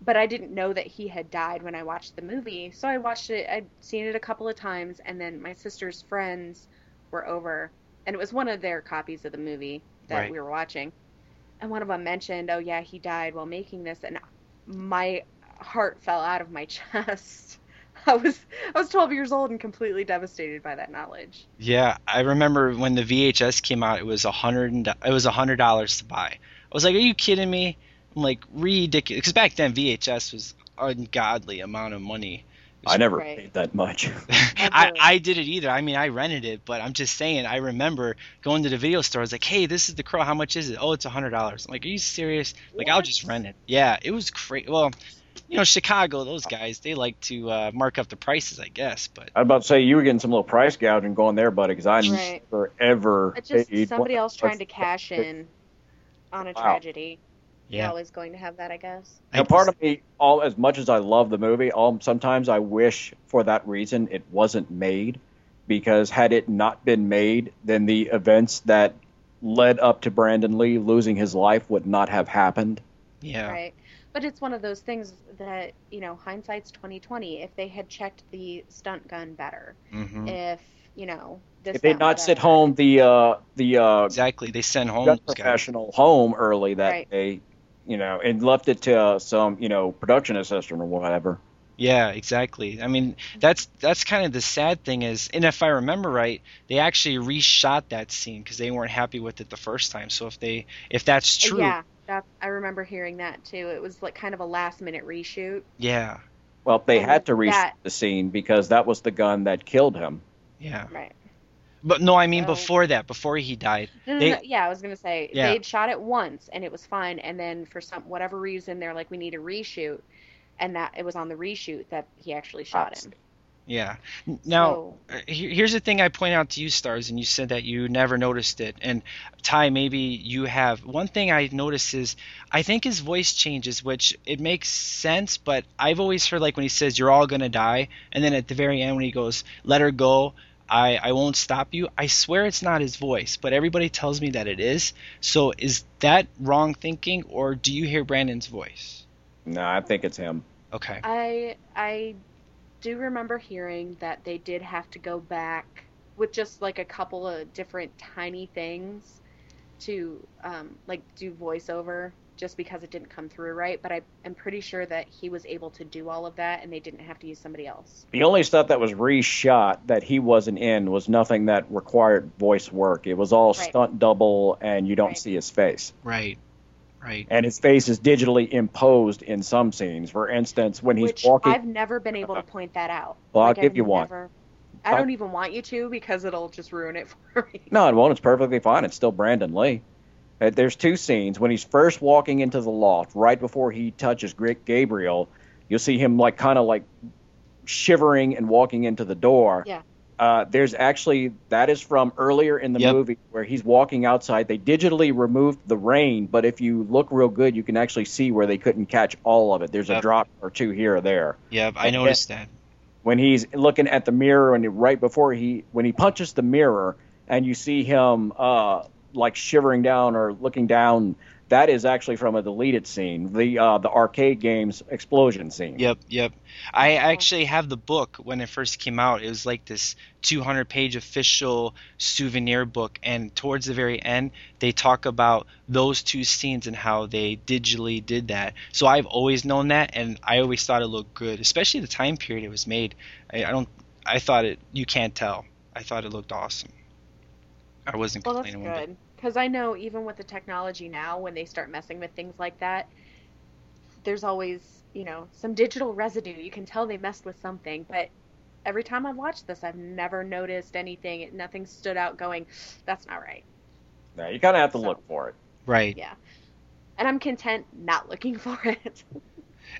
But I didn't know that he had died when I watched the movie. So I watched it. I'd seen it a couple of times, and then my sister's friends were over, and it was one of their copies of the movie that Right. we were watching. And one of them mentioned, "Oh yeah, he died while making this," and my heart fell out of my chest. I was I was 12 years old and completely devastated by that knowledge. Yeah, I remember when the VHS came out, it was a hundred it was a hundred dollars to buy. I was like, "Are you kidding me?" I'm like, ridiculous. Because back then VHS was ungodly amount of money. I never Right. paid that much. I, I did it either. I mean, I rented it, but I'm just saying. I remember going to the video store. I was like, "Hey, this is the Crow. How much is it?" Oh, it's a hundred dollars. I'm like, "Are you serious?" Like, I'll just rent it. Yeah, it was great. Well, you know, Chicago, those guys, they like to uh, mark up the prices, I guess. But I was about to say you were getting some little price gouging going there, buddy, because I Right. never ever It's just paid somebody one- else trying to cash in on a Wow. tragedy. You're yeah, always going to have that, I guess. I Now, part of me, all as much as I love the movie, all sometimes I wish for that reason it wasn't made, because had it not been made, then the events that led up to Brandon Lee losing his life would not have happened. yeah, Right. But it's one of those things that, you know, hindsight's 2020. If they had checked the stunt gun better, hmm if, you know, this if they not sent home the uh, the uh, exactly. They send home gun those guys. professional home early that Right. day, you know, and left it to uh, some you know production assistant or whatever. Yeah, exactly. I mean, that's that's kind of the sad thing is, and if I remember right, they actually reshot that scene because they weren't happy with it the first time. So if they if that's true, Yeah, that, I remember hearing that too. It was like kind of a last minute reshoot. yeah, Well, they And had to reshoot that- the scene because that was the gun that killed him. yeah. Right. But no, I mean So- before that, before he died. No, no, They- no. Yeah, I was gonna say Yeah. they'd shot it once and it was fine, and then for some whatever reason they're like, we need a reshoot, and that it was on the reshoot that he actually shot him. Yeah. Now, So- uh, here's the thing I point out to you, Stars, and you said that you never noticed it. And Ty, maybe you have. One thing I noticed is I think his voice changes, which it makes sense, but I've always heard like when he says, You're all going to die, and then at the very end when he goes, Let her go. I, I won't stop you. I swear it's not his voice, but everybody tells me that it is. So is that wrong thinking, or do you hear Brandon's voice? No, I think it's him. Okay. I I do remember hearing that they did have to go back with just like a couple of different tiny things to um, like do voiceover just because it didn't come through right. But I am pretty sure that he was able to do all of that, and they didn't have to use somebody else. The only stuff that was reshot that he wasn't in was nothing that required voice work. It was all Right. stunt double, and you don't Right. see his face. Right. Right. And his face is digitally imposed in some scenes. For instance, when he's Which walking, I've never been able to point that out. Well, I'll Like, give I've you one. I don't even want you to because it'll just ruin it for me. No, it won't. It's perfectly fine. It's still Brandon Lee. Uh, There's two scenes. When he's first walking into the loft, right before he touches Gra- Gabriel, you'll see him like kind of like shivering and walking into the door. Yeah. Uh, there's actually that is from earlier in the Yep. movie where he's walking outside. They digitally removed the rain, but if you look real good, you can actually see where they couldn't catch all of it. There's a drop or two here or there Yep. I And noticed that. when he's looking at the mirror and right before he when he punches the mirror and you see him uh like shivering down or looking down that is actually from a deleted scene the uh the arcade games explosion scene Yep, yep. I actually have the book when it first came out. It was like this 200 page official souvenir book, and towards the very end, they talk about those two scenes and how they digitally did that. So I've always known that, and I always thought it looked good, especially the time period it was made. I, I don't, I thought it. You can't tell. I thought it looked awesome. I wasn't Well, that's complaining one bit. good because I know even with the technology now, when they start messing with things like that, there's always you know some digital residue. You can tell they messed with something, but every time I've watched this, I've never noticed anything. Nothing stood out. Going, that's not right. Yeah, you kind of have to So- look for it Right. Yeah, and I'm content not looking for it.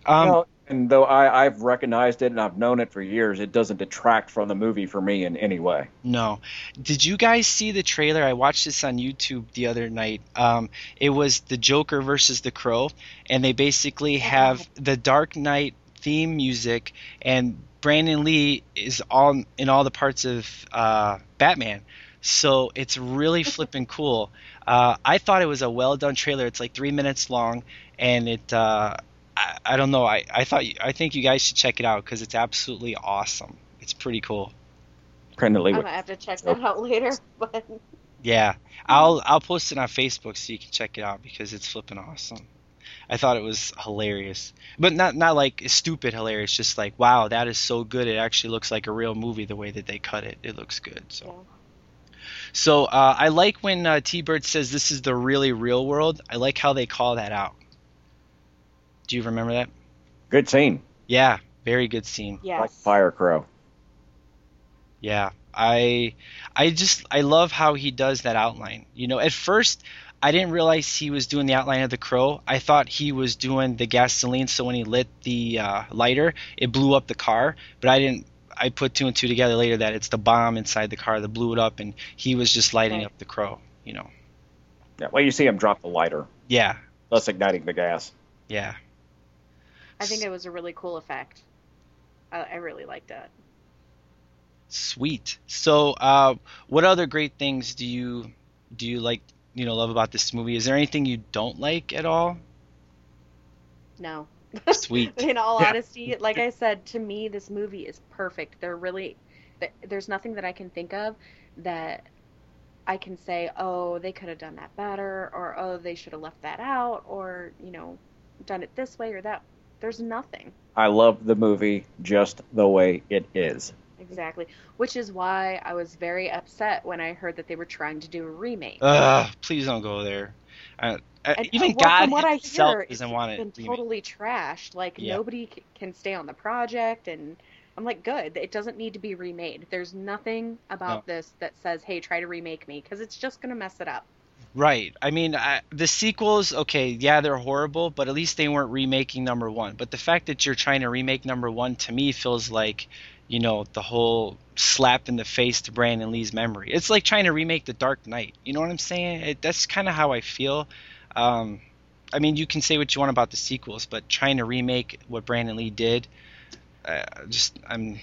Um, No, and though I, I've recognized it and I've known it for years, it doesn't detract from the movie for me in any way. No. Did you guys see the trailer? I watched this on YouTube the other night. Um, it was the Joker versus the Crow, and they basically have the Dark Knight theme music, and Brandon Lee is all in all the parts of uh, Batman. So it's really flipping cool. Uh, I thought it was a well done trailer. It's like three minutes long, and it. Uh, I, I don't know. I, I thought you, I think you guys should check it out because it's absolutely awesome. It's pretty cool. Brandon Lee I'm gonna have to check that out later, but Yeah, I'll I'll post it on Facebook so you can check it out because it's flipping awesome. I thought it was hilarious, but not not like stupid hilarious. Just like wow, that is so good. It actually looks like a real movie the way that they cut it. It looks good. So, so uh, I like when uh, T Bird says this is the really real world. I like how they call that out. Do you remember that? good scene, Yeah, very good scene. yes, like Fire Crow. Yeah, I I just I love how he does that outline. You know, at first I didn't realize he was doing the outline of the crow. I thought he was doing the gasoline, so when he lit the uh, lighter, it blew up the car. But I didn't. I put two and two together later that it's the bomb inside the car that blew it up, and he was just lighting Right. up the crow. You know. Yeah, well, you see him drop the lighter, Yeah, thus igniting the gas. yeah. I think it was a really cool effect. I, I really liked it. Sweet. So, uh, what other great things do you do you like? You know, love about this movie? Is there anything you don't like at all? No. Sweet. In all Yeah. honesty, like I said, to me, this movie is perfect. They're really, there's nothing that I can think of that I can say, oh, they could have done that better, or oh, they should have left that out, or you know, done it this way or that. There's nothing I love the movie just the way it is. exactly, which is why I was very upset when I heard that they were trying to do a remake. Ugh, please don't go there. Uh, uh, And, even well, God from what I himself hear, doesn't want it. been remade. totally trashed. Like Yeah. nobody c- can stay on the project, and I'm like, good. It doesn't need to be remade. There's nothing about this that says, hey, try to remake me, because it's just gonna mess it up. Right. I mean, I, the sequels, okay, yeah, they're horrible, but at least they weren't remaking number one. But the fact that you're trying to remake number one to me feels like, you know, the whole slap in the face to Brandon Lee's memory. It's like trying to remake The Dark Knight. You know what I'm saying? It, that's kind of how I feel. Um, I mean, you can say what you want about the sequels, but trying to remake what Brandon Lee did, uh, just I'm,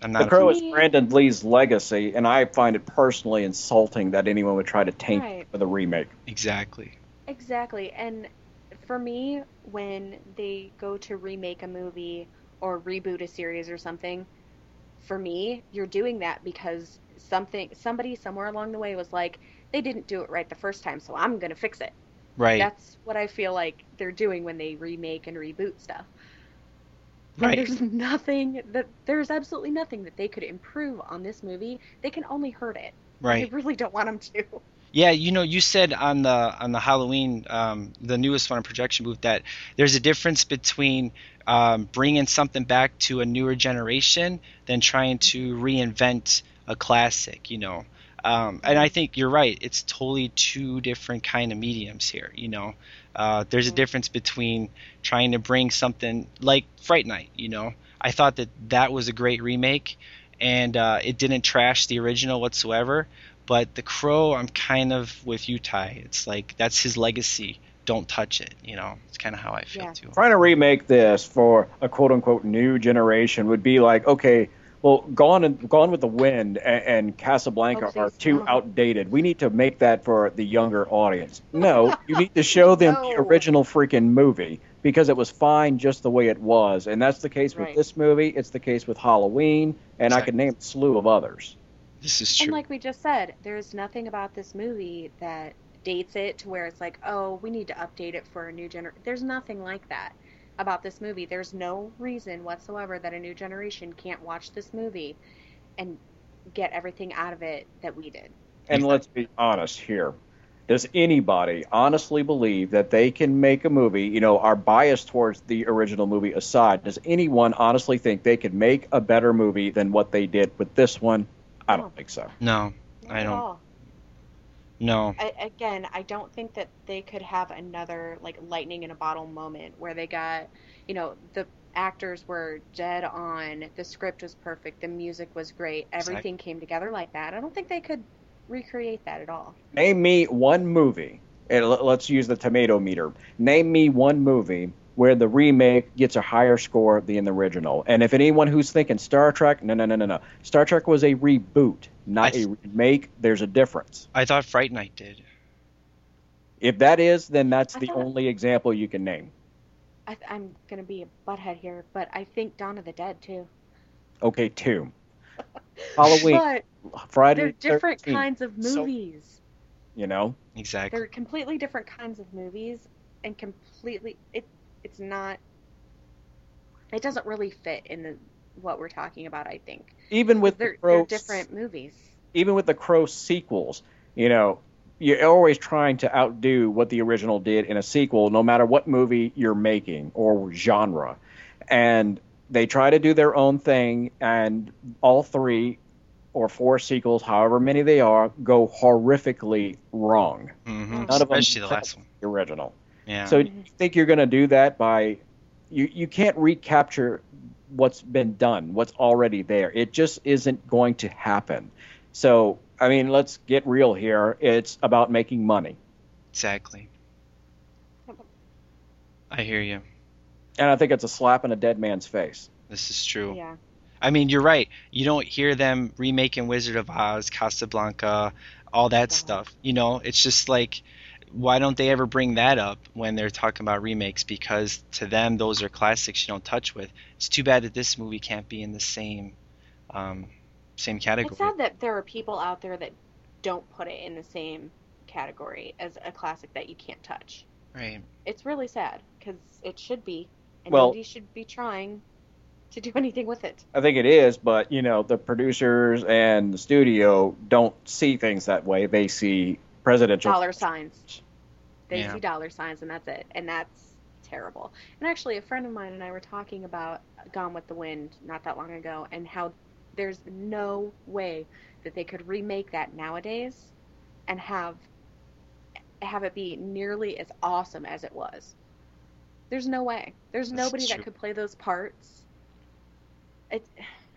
I'm not. The a Crow is Brandon Lee's legacy, and I find it personally insulting that anyone would try to taint Right. It with a remake. Exactly. Exactly. And for me, when they go to remake a movie or reboot a series or something, for me, you're doing that because something somebody somewhere along the way was like, they didn't do it right the first time, so I'm gonna fix it. Right. That's what I feel like they're doing when they remake and reboot stuff. And right. There's nothing that there's absolutely nothing that they could improve on this movie. They can only hurt it. Right. I really don't want them to. Yeah, you know, you said on the on the Halloween, um, the newest one on projection booth, that there's a difference between um, bringing something back to a newer generation than trying to reinvent a classic. You know, um, and I think you're right. It's totally two different kind of mediums here. You know, uh, there's a difference between trying to bring something like Fright Night. You know, I thought that that was a great remake, and uh, it didn't trash the original whatsoever. But The Crow, I'm kind of with you, Ty. It's like that's his legacy. Don't touch it. You know, it's kind of how I feel Yeah. too. Trying to remake this for a quote unquote new generation would be like, okay, well, Gone and Gone with the Wind and, and Casablanca Oh, are too outdated. We need to make that for the younger audience. No, you need to show them the original freaking movie because it was fine just the way it was, and that's the case with Right. this movie. It's the case with Halloween, and I could name a slew of others. This is true. And like we just said, there's nothing about this movie that dates it to where it's like, oh, we need to update it for a new generation. There's nothing like that about this movie. There's no reason whatsoever that a new generation can't watch this movie and get everything out of it that we did. And let's be honest here. Does anybody honestly believe that they can make a movie, you know, our bias towards the original movie aside, does anyone honestly think they could make a better movie than what they did with this one? I don't oh. think so. no, Not I don't. all. No. I, again, I don't think that they could have another like lightning in a bottle moment where they got, you know, the actors were dead on, the script was perfect, the music was great, everything came together like that. I don't think they could recreate that at all. Name me one movie, and let's use the tomato meter. Name me one movie where the remake gets a higher score than the original. And if anyone who's thinking Star Trek, no, no, no, no, no. Star Trek was a reboot, not a remake. There's a difference. I thought Fright Night did. If that is, then that's I the thought- only example you can name. I, I'm gonna be a butthead here, but I think Dawn of the Dead too. Okay, two. Halloween, But Friday, they're different 13th, kinds of So- movies. You know, Exactly. They're completely different kinds of movies, and completely it. It's not. It doesn't really fit in the what we're talking about. I think even with they're the Crow, they're different movies. even with the Crow sequels, you know, you're always trying to outdo what the original did in a sequel, no matter what movie you're making or genre. And they try to do their own thing, and all three or four sequels, however many they are, go horrifically wrong. hmm None of them Especially the last one. The original. Yeah. So you think you're going to do that by you you can't recapture what's been done, what's already there. It just isn't going to happen. So, I mean, let's get real here. It's about making money. exactly. I hear you. And I think it's a slap in a dead man's face. This is true. Yeah. I mean, you're right. You don't hear them remaking Wizard of Oz, Casablanca, all that Uh-huh. stuff. You know, it's just like, why don't they ever bring that up when they're talking about remakes? Because to them, those are classics you don't touch with. It's too bad that this movie can't be in the same, um, same category. It's sad that there are people out there that don't put it in the same category as a classic that you can't touch. Right. It's really sad because it should be, and Well- nobody should be trying to do anything with it. I think it is, but you know, the producers and the studio don't see things that way. They see presidential Dollar signs. They Yeah. see dollar signs, and that's it. And that's terrible. And actually, a friend of mine and I were talking about Gone with the Wind not that long ago, and how there's no way that they could remake that nowadays and have have it be nearly as awesome as it was. There's no way. There's That's nobody true. that could play those parts. It,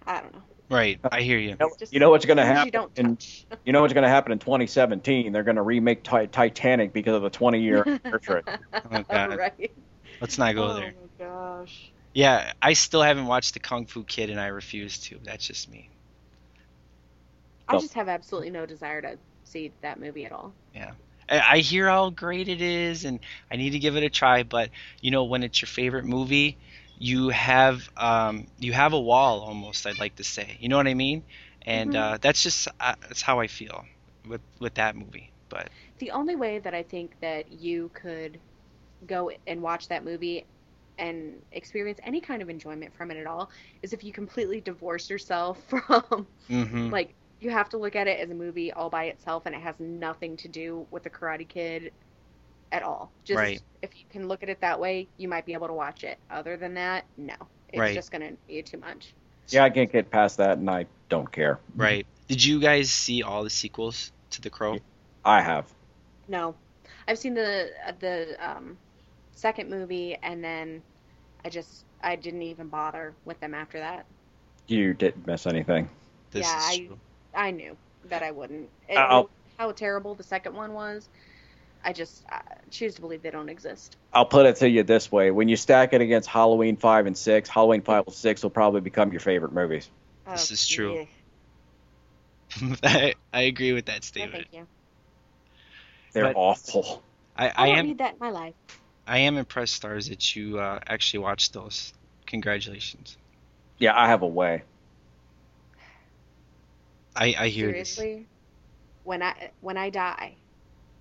I don't know. Right. Uh, I hear you. You know, you know what's going to happen You don't in you know what's going to happen in 2017? They're going to remake Ti- Titanic because of the 20 year anniversary. Oh, God. right. Let's not go oh there. my gosh. Yeah, I still haven't watched the Kung Fu Kid, and I refuse to. That's just me. I just have absolutely no desire to see that movie at all. I I hear how great it is, and I need to give it a try. But you know, when it's your favorite movie, you have um, you have a wall almost. I'd like to say, you know what I mean? And Mhm. uh, that's just uh, that's how I feel with with that movie. but The only way that I think that you could go and watch that movie and experience any kind of enjoyment from it at all is if you completely divorce yourself from hmm like you have to look at it as a movie all by itself and it has nothing to do with the Karate Kid at all. Just Right. if you can look at it that way, you might be able to watch it. Other than that, no. It's Right. just gonna be too much. Yeah, I can't get past that, and I don't care. right. Did you guys see all the sequels to The Crow? I have. No, I've seen the the um, second movie, and then I just I didn't even bother with them after that. You didn't miss anything. This yeah, is I true. I knew that I wouldn't. It, how terrible the second one was, I just I choose to believe they don't exist. I'll put it to you this way: when you stack it against Halloween five and six, Halloween five and six will probably become your favorite movies. This Oh, is true. yeah. I, I agree with that No, statement. thank you. They're But- awful. I, I I am need that in my life. I am impressed, stars, that you uh, actually watched those. Congratulations. Yeah, I have a way. I, I hear this. Seriously, when I when I die,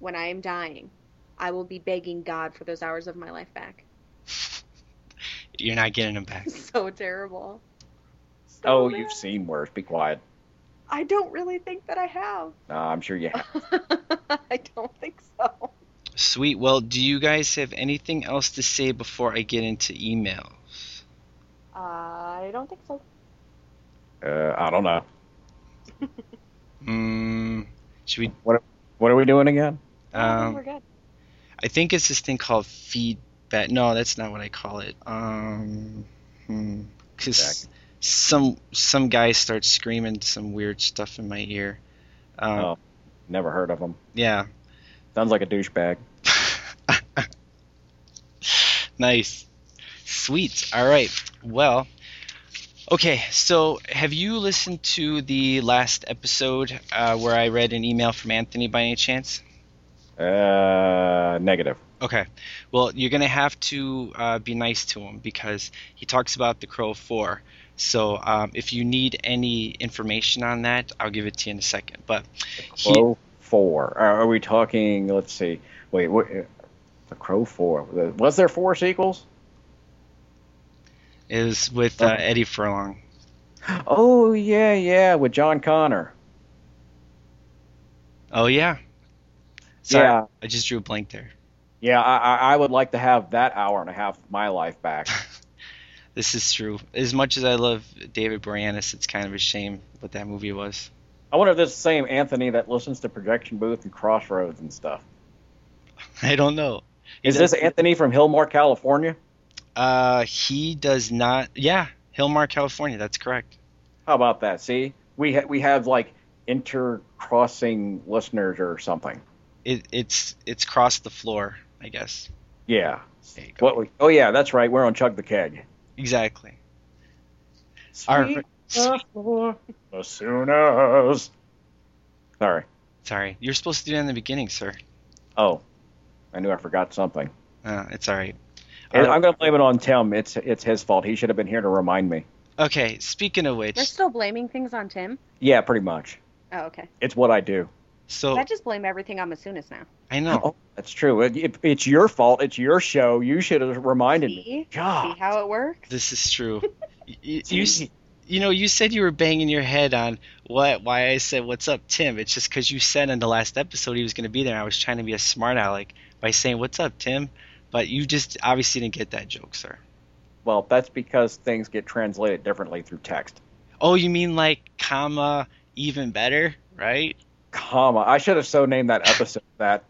when I am dying, I will be begging God for those hours of my life back. You're not getting them back. so terrible. So Oh, bad. you've seen worse. Be quiet. I don't really think that I have. No, I'm sure you have. I don't think so. Sweet. Well, do you guys have anything else to say before I get into emails? I don't think so. Uh, I don't know. Mm, should we? What What are we doing again? I think Um, we're good. I think it's this thing called feedback. No, that's not what I call it. Um, hmm. 'cause some some guy starts screaming some weird stuff in my ear. Um, Oh, never heard of him. Yeah. Sounds like a douchebag. nice. Sweet. All right. Well, okay. So, have you listened to the last episode uh, where I read an email from Anthony by any chance? Uh, negative. Okay. Well, you're going to have to uh, be nice to him because he talks about the Crow 4. So, um, if you need any information on that, I'll give it to you in a second. But he, Crow four. Are we talking? Let's see. Wait, what, uh, the Crow four. Was there four sequels? is with uh, Eddie Furlong. Oh yeah, yeah, with John Connor. Oh, yeah. Sorry, Yeah. I just drew a blank there. Yeah, I, I would like to have that hour and a half of my life back. This is true. As much as I love David Boreanaz, it's kind of a shame what that movie was. I wonder if this is the same Anthony that listens to Projection Booth and Crossroads and stuff. I don't know. He Is this Anthony from Hilmar, California? Uh, he does not. Yeah, Hilmar, California. That's correct. How about that? See, we ha- we have like intercrossing listeners or something. It, it's it's crossed the floor, I guess. Yeah. There you go. What? We, oh yeah, that's right. We're on Chug the Keg. Exactly. All right. As soon as. Sorry. Sorry, you're supposed to do that in the beginning, sir. Oh, I knew I forgot something. Uh, it's all right. And Uh, I'm going to blame it on Tim. It's it's his fault. He should have been here to remind me. Okay. Speaking of which, We're still blaming things on Tim. Yeah, pretty much. Oh, okay. It's what I do. So I just blame everything on Masunas now. I know. Oh, that's true. It, it, it's your fault. It's your show. You should have reminded me. See? God. See how it works? This is true. you, you, you know, you said you were banging your head on what why I said what's up, Tim. It's just because you said in the last episode he was going to be there. I was trying to be a smart aleck by saying what's up, Tim. But you just obviously didn't get that joke, sir. Well, that's because things get translated differently through text. Oh, you mean like comma even better, right? Comma. I should have so named that episode that.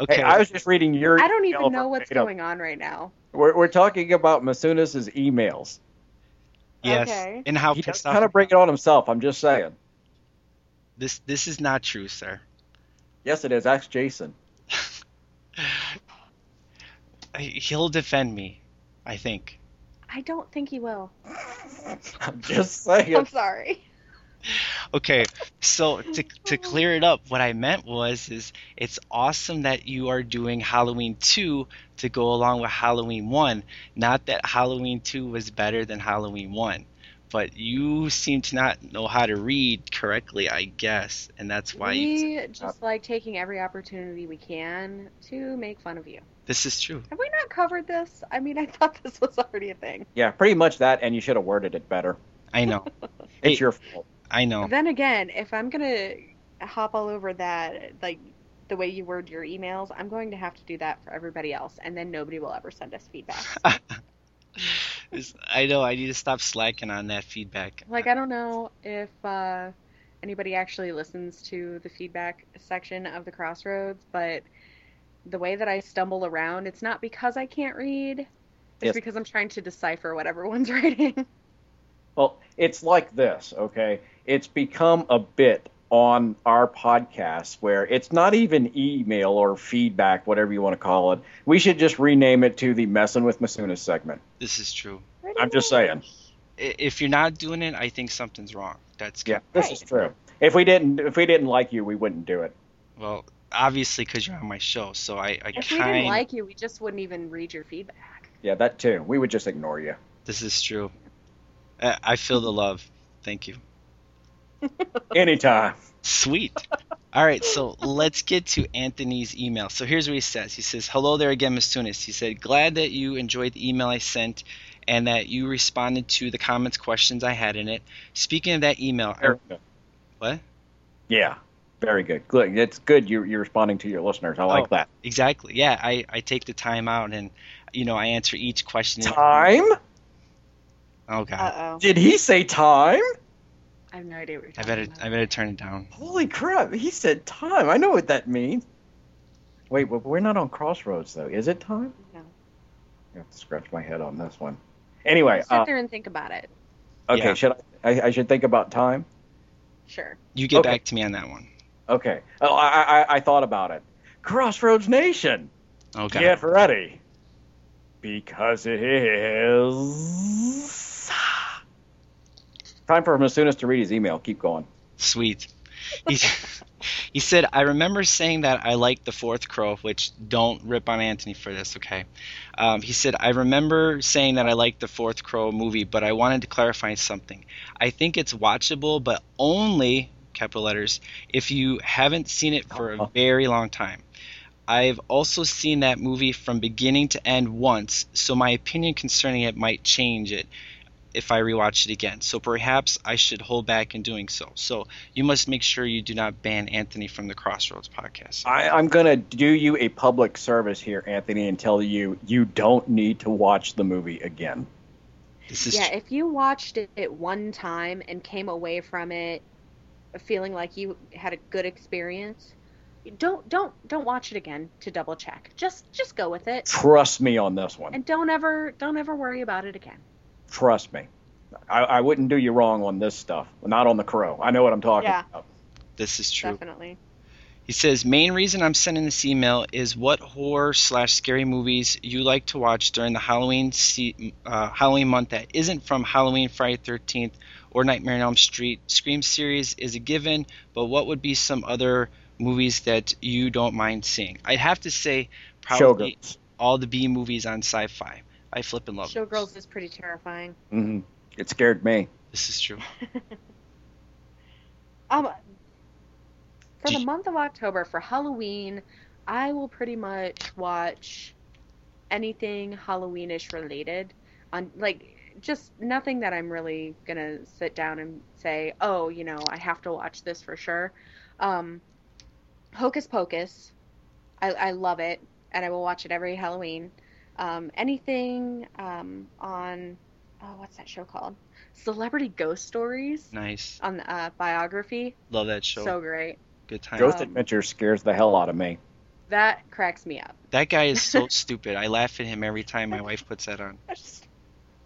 Okay. Hey, I was just reading your. I don't even know what's verbatim. going on right now. We're, we're talking about Masunas' emails. yes. okay. And how He pissed off. kind of bring it on himself. I'm just saying. This this is not true, sir. Yes, it is. Ask Jason. He'll defend me, I think. I don't think he will. I'm just saying. I'm sorry. Okay, so to to clear it up, what I meant was is it's awesome that you are doing Halloween 2 to go along with Halloween 1. Not that Halloween 2 was better than Halloween 1, but you seem to not know how to read correctly, I guess, and that's why you, we just like taking every opportunity we can to make fun of you. this is true. Have we not covered this? I mean, I thought this was already a thing. Yeah, pretty much that, and you should have worded it better. I know. It's Hey. your fault. I know. Then again, if I'm gonna hop all over that, like the way you word your emails, I'm going to have to do that for everybody else, and then nobody will ever send us feedback. I know. I need to stop slacking on that feedback. like, I don't know if uh, anybody actually listens to the feedback section of the Crossroads, but the way that I stumble around, it's not because I can't read. It's Yes. because I'm trying to decipher what everyone's writing. Well, it's like this, okay? It's become a bit on our podcast where it's not even email or feedback, whatever you want to call it. We should just rename it to the Messing with Masunas segment. This is true. I'm just saying. If you're not doing it, I think something's wrong. That's Yeah, this is true. If we didn't, if we didn't like you, we wouldn't do it. Well, obviously, because you're on my show, so I, I If we didn't like you, we just wouldn't even read your feedback. Yeah, that too. We would just ignore you. This is true. I, I feel the love. Thank you. Anytime. Sweet. All right, so let's get to Anthony's email. So here's what he says. He says, "Hello there again, Masunas." He said, "Glad that you enjoyed the email I sent, and that you responded to the comments, questions I had in it. Speaking of that email, I, Very good. what? Yeah, very good. Good. It's good you're, you're responding to your listeners. I like Oh, that. Exactly. Yeah, I, I take the time out and you know I answer each question. Time? Oh God, Uh oh. Did he say time? I have no idea what you're I better about. I better turn it down. Holy crap! He said time. I know what that means. Wait, but we're not on Crossroads though. Is it time? No. I have to scratch my head on this one. Anyway, Sit uh, there and think about it. okay. Yeah. Should I, I? I should think about time. Sure. You get Okay. back to me on that one. Okay. Oh, I, I I thought about it. Crossroads Nation, Okay. God. get ready, because it is time for Masunas to read his email. Keep going. Sweet. He, he said, I remember saying that I liked the fourth crow, which don't rip on Anthony for this, okay? Um, he said, I remember saying that I liked the fourth crow movie, but I wanted to clarify something. I think it's watchable, but only, capital letters, if you haven't seen it for a very long time. I've also seen that movie from beginning to end once, so my opinion concerning it might change it if I rewatch it again. So perhaps I should hold back in doing so. So you must make sure you do not ban Anthony from the Crossroads podcast. I, I'm going to do you a public service here, Anthony, and tell you you don't need to watch the movie again. This is Yeah, if you watched it one time and came away from it feeling like you had a good experience, don't don't don't watch it again to double check. Just just go with it Trust me on this one. and don't ever don't ever worry about it again. Trust me. I, I wouldn't do you wrong on this stuff. Not on the crow. I know what I'm talking Yeah. about. this is true. Definitely. He says main reason I'm sending this email is what horror slash scary movies you like to watch during the Halloween se- uh, Halloween month that isn't from Halloween, Friday Thirteenth, or Nightmare on Elm Street. Scream series is a given, but what would be some other movies that you don't mind seeing? I'd have to say probably Showgirls. all the B movies on Sci-Fi. I flip and love those. Showgirls is pretty terrifying. hmm It scared me. This is true. Um, for Do the you- month of October for Halloween, I will pretty much watch anything Halloweenish related. On like just nothing that I'm really gonna sit down and say, oh, you know, I have to watch this for sure. Um, Hocus Pocus, I, I love it, and I will watch it every Halloween. Um, anything um, on oh, what's that show called? Celebrity Ghost Stories Nice. on uh, biography. Love that show. So great. Good time. Ghost Um, Adventure scares the hell out of me. That cracks me up. That guy is so stupid. I laugh at him every time my wife puts that on. I just,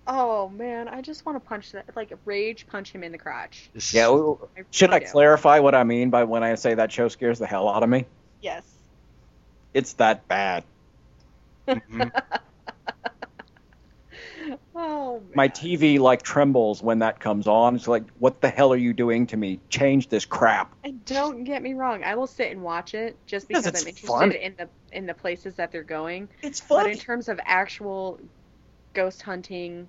oh man, I just want to punch that, like rage punch him in the crotch. This Yeah. is, w- I Should I do. clarify what I mean by when I say that show scares the hell out of me? Yes. It's that bad. Mhm. Oh. My. TV like trembles when that comes on. It's like, what the hell are you doing to me? Change this crap. And don't get me wrong, I will sit and watch it just Yes, because it's I'm interested fun. in the in the places that they're going. It's fun. But in terms of actual ghost hunting,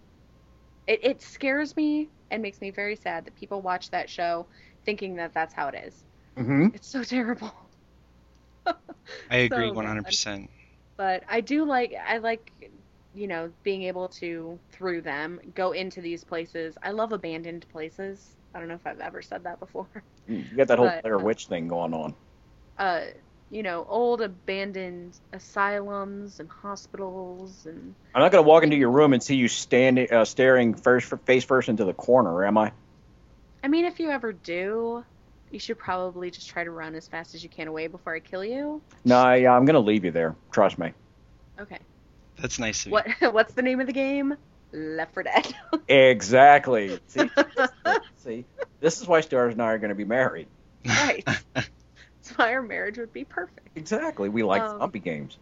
it, it scares me and makes me very sad that people watch that show thinking that that's how it is. hmm It's so terrible. I agree So one bad. But I do like I like you know being able to through them go into these places. I love abandoned places. I don't know if I've ever said that before. You got that whole But, Blair uh, Witch thing going on. Uh, you know, old abandoned asylums and hospitals and I'm not gonna walk into your room and see you standing, uh, staring first face first into the corner, am I? I mean, if you ever do, you should probably just try to run as fast as you can away before I kill you. No, yeah, I'm gonna leave you there. Trust me. Okay. That's nice of you. What what's the name of the game? Left 4 Dead. Exactly. See, see, this is why Stars and I are gonna be married. right. That's why our marriage would be perfect. Exactly. We like Um, zombie games.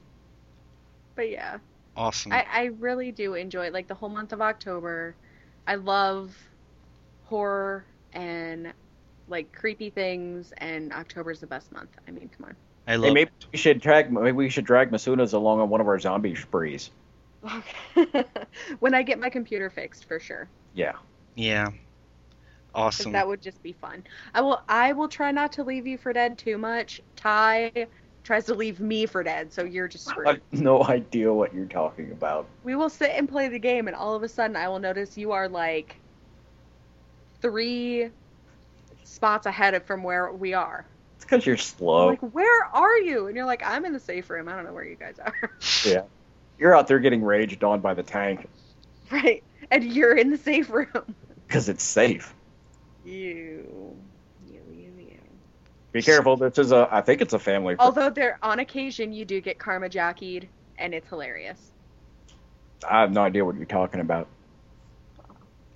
But yeah, awesome. I, I really do enjoy like the whole month of October. I love horror and like creepy things, and October's the best month. I mean, come on. I Hey, love. maybe we should drag maybe we should drag Masunas along on one of our zombie sprees. when I get my computer fixed, for sure. Yeah. Yeah. Awesome. That would just be fun. I will. I will try not to leave you for dead too much. Ty tries to leave me for dead, so you're just I have no idea what you're talking about. we will sit and play the game, and all of a sudden, I will notice you are like three spots ahead of from where we are. It's because you're I'm slow. like, where are you? And you're like, I'm in the safe room. I don't know where you guys are. yeah. You're out there getting raged on by the tank right. And you're in the safe room. because it's safe. You. You, you, you. Be careful. This is a. I think it's a family. Although there, on occasion, you do get karma jockeyed, and it's hilarious. I have no idea what you're talking about.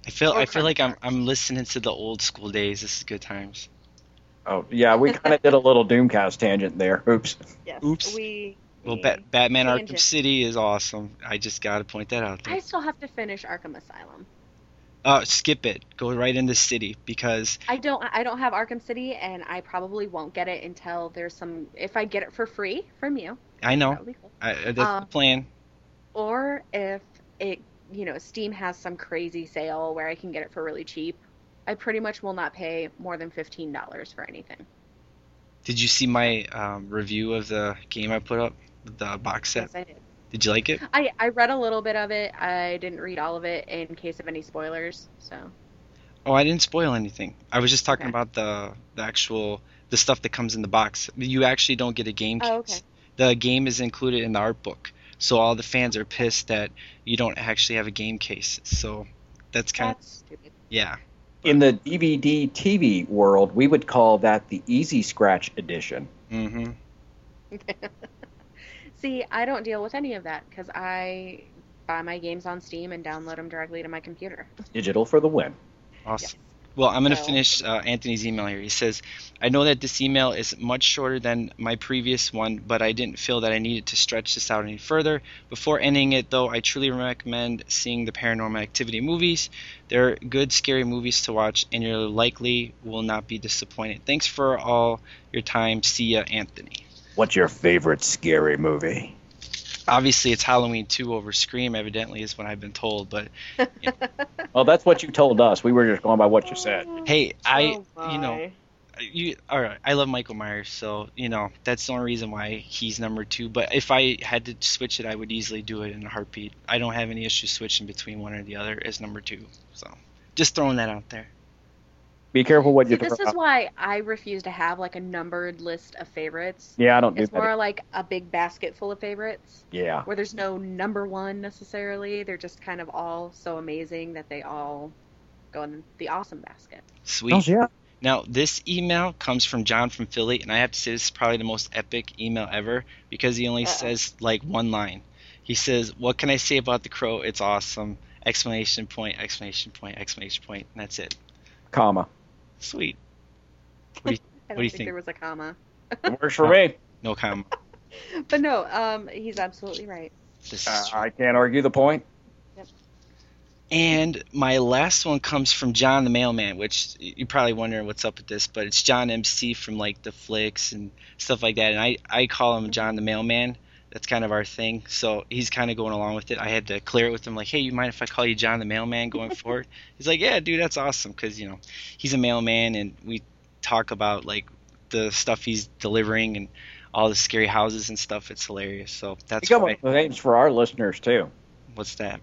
I feel. I feel like I'm. I'm listening to the old school days. This is good times. Oh yeah, we kind of did a little Doomcast tangent there. Oops. Yes. Oops. We. Well, we- Bat- Batman Arkham City is awesome. I just got to point that out there. I still have to finish Arkham Asylum. Uh, skip it. Go right into City because I don't. I don't have Arkham City, and I probably won't get it until there's some. If I get it for free from you, I know that would be cool. I, that's Um, the plan. Or if it, you know, Steam has some crazy sale where I can get it for really cheap. I pretty much will not pay more than fifteen dollars for anything. Did you see my um, review of the game I put up, the box set? Yes, I did. Did you like it? I I read a little bit of it. I didn't read all of it in case of any spoilers. So Oh, I didn't spoil anything. I was just talking Okay. about the the actual the stuff that comes in the box. You actually don't get a game case. Oh, okay. The game is included in the art book. So all the fans are pissed that you don't actually have a game case. So that's kind of stupid. yeah. In the DVD TV world, we would call that the Easy Scratch edition. Mhm. See, I don't deal with any of that because I buy my games on Steam and download them directly to my computer. Digital for the win. Awesome. Well, I'm going to So- finish uh, Anthony's email here. He says, I know that this email is much shorter than my previous one, but I didn't feel that I needed to stretch this out any further. Before ending it, though, I truly recommend seeing the Paranormal Activity movies. They're good, scary movies to watch, and you likely will not be disappointed. Thanks for all your time. See ya, Anthony. What's your favorite scary movie? Obviously, it's Halloween 2 over Scream, evidently, is what I've been told, but Well, that's what you told us. We were just going by what you said. Oh, hey, I, Oh, you know, you all right i love michael myers so you know that's the only reason why he's number two but if i had to switch it i would easily do it in a heartbeat i don't have any issue switching between one or the other as number two so just throwing that out there Be careful what See, you this is out. why I refuse to have like a numbered list of favorites. Yeah, I don't do It's that. more like a big basket full of favorites Yeah. where there's no number one necessarily. They're just kind of all so amazing that they all go in the awesome basket. sweet Oh, yeah. now this email comes from john from philly and i have to say this is probably the most epic email ever because he only Uh-oh. says like one line he says what can i say about the crow it's awesome exclamation point exclamation point exclamation point and that's it Comma. Sweet I don't What do you think, think? there was a comma. It works for me. no comma But no, um, he's absolutely right. this Uh. I can't argue the point. And my last one comes from John the Mailman, which you're probably wondering what's up with this, but it's John MC from like the flicks and stuff like that. And I, I call him John the Mailman That's kind of our thing. So he's kind of going along with it. I had to clear it with him, like, hey, you mind if I call you John the Mailman going forward? He's like, yeah, dude, that's awesome, because you know he's a mailman, and we talk about like the stuff he's delivering and all the scary houses and stuff. It's hilarious. So that's You got why. one of the names for our listeners too. What's that?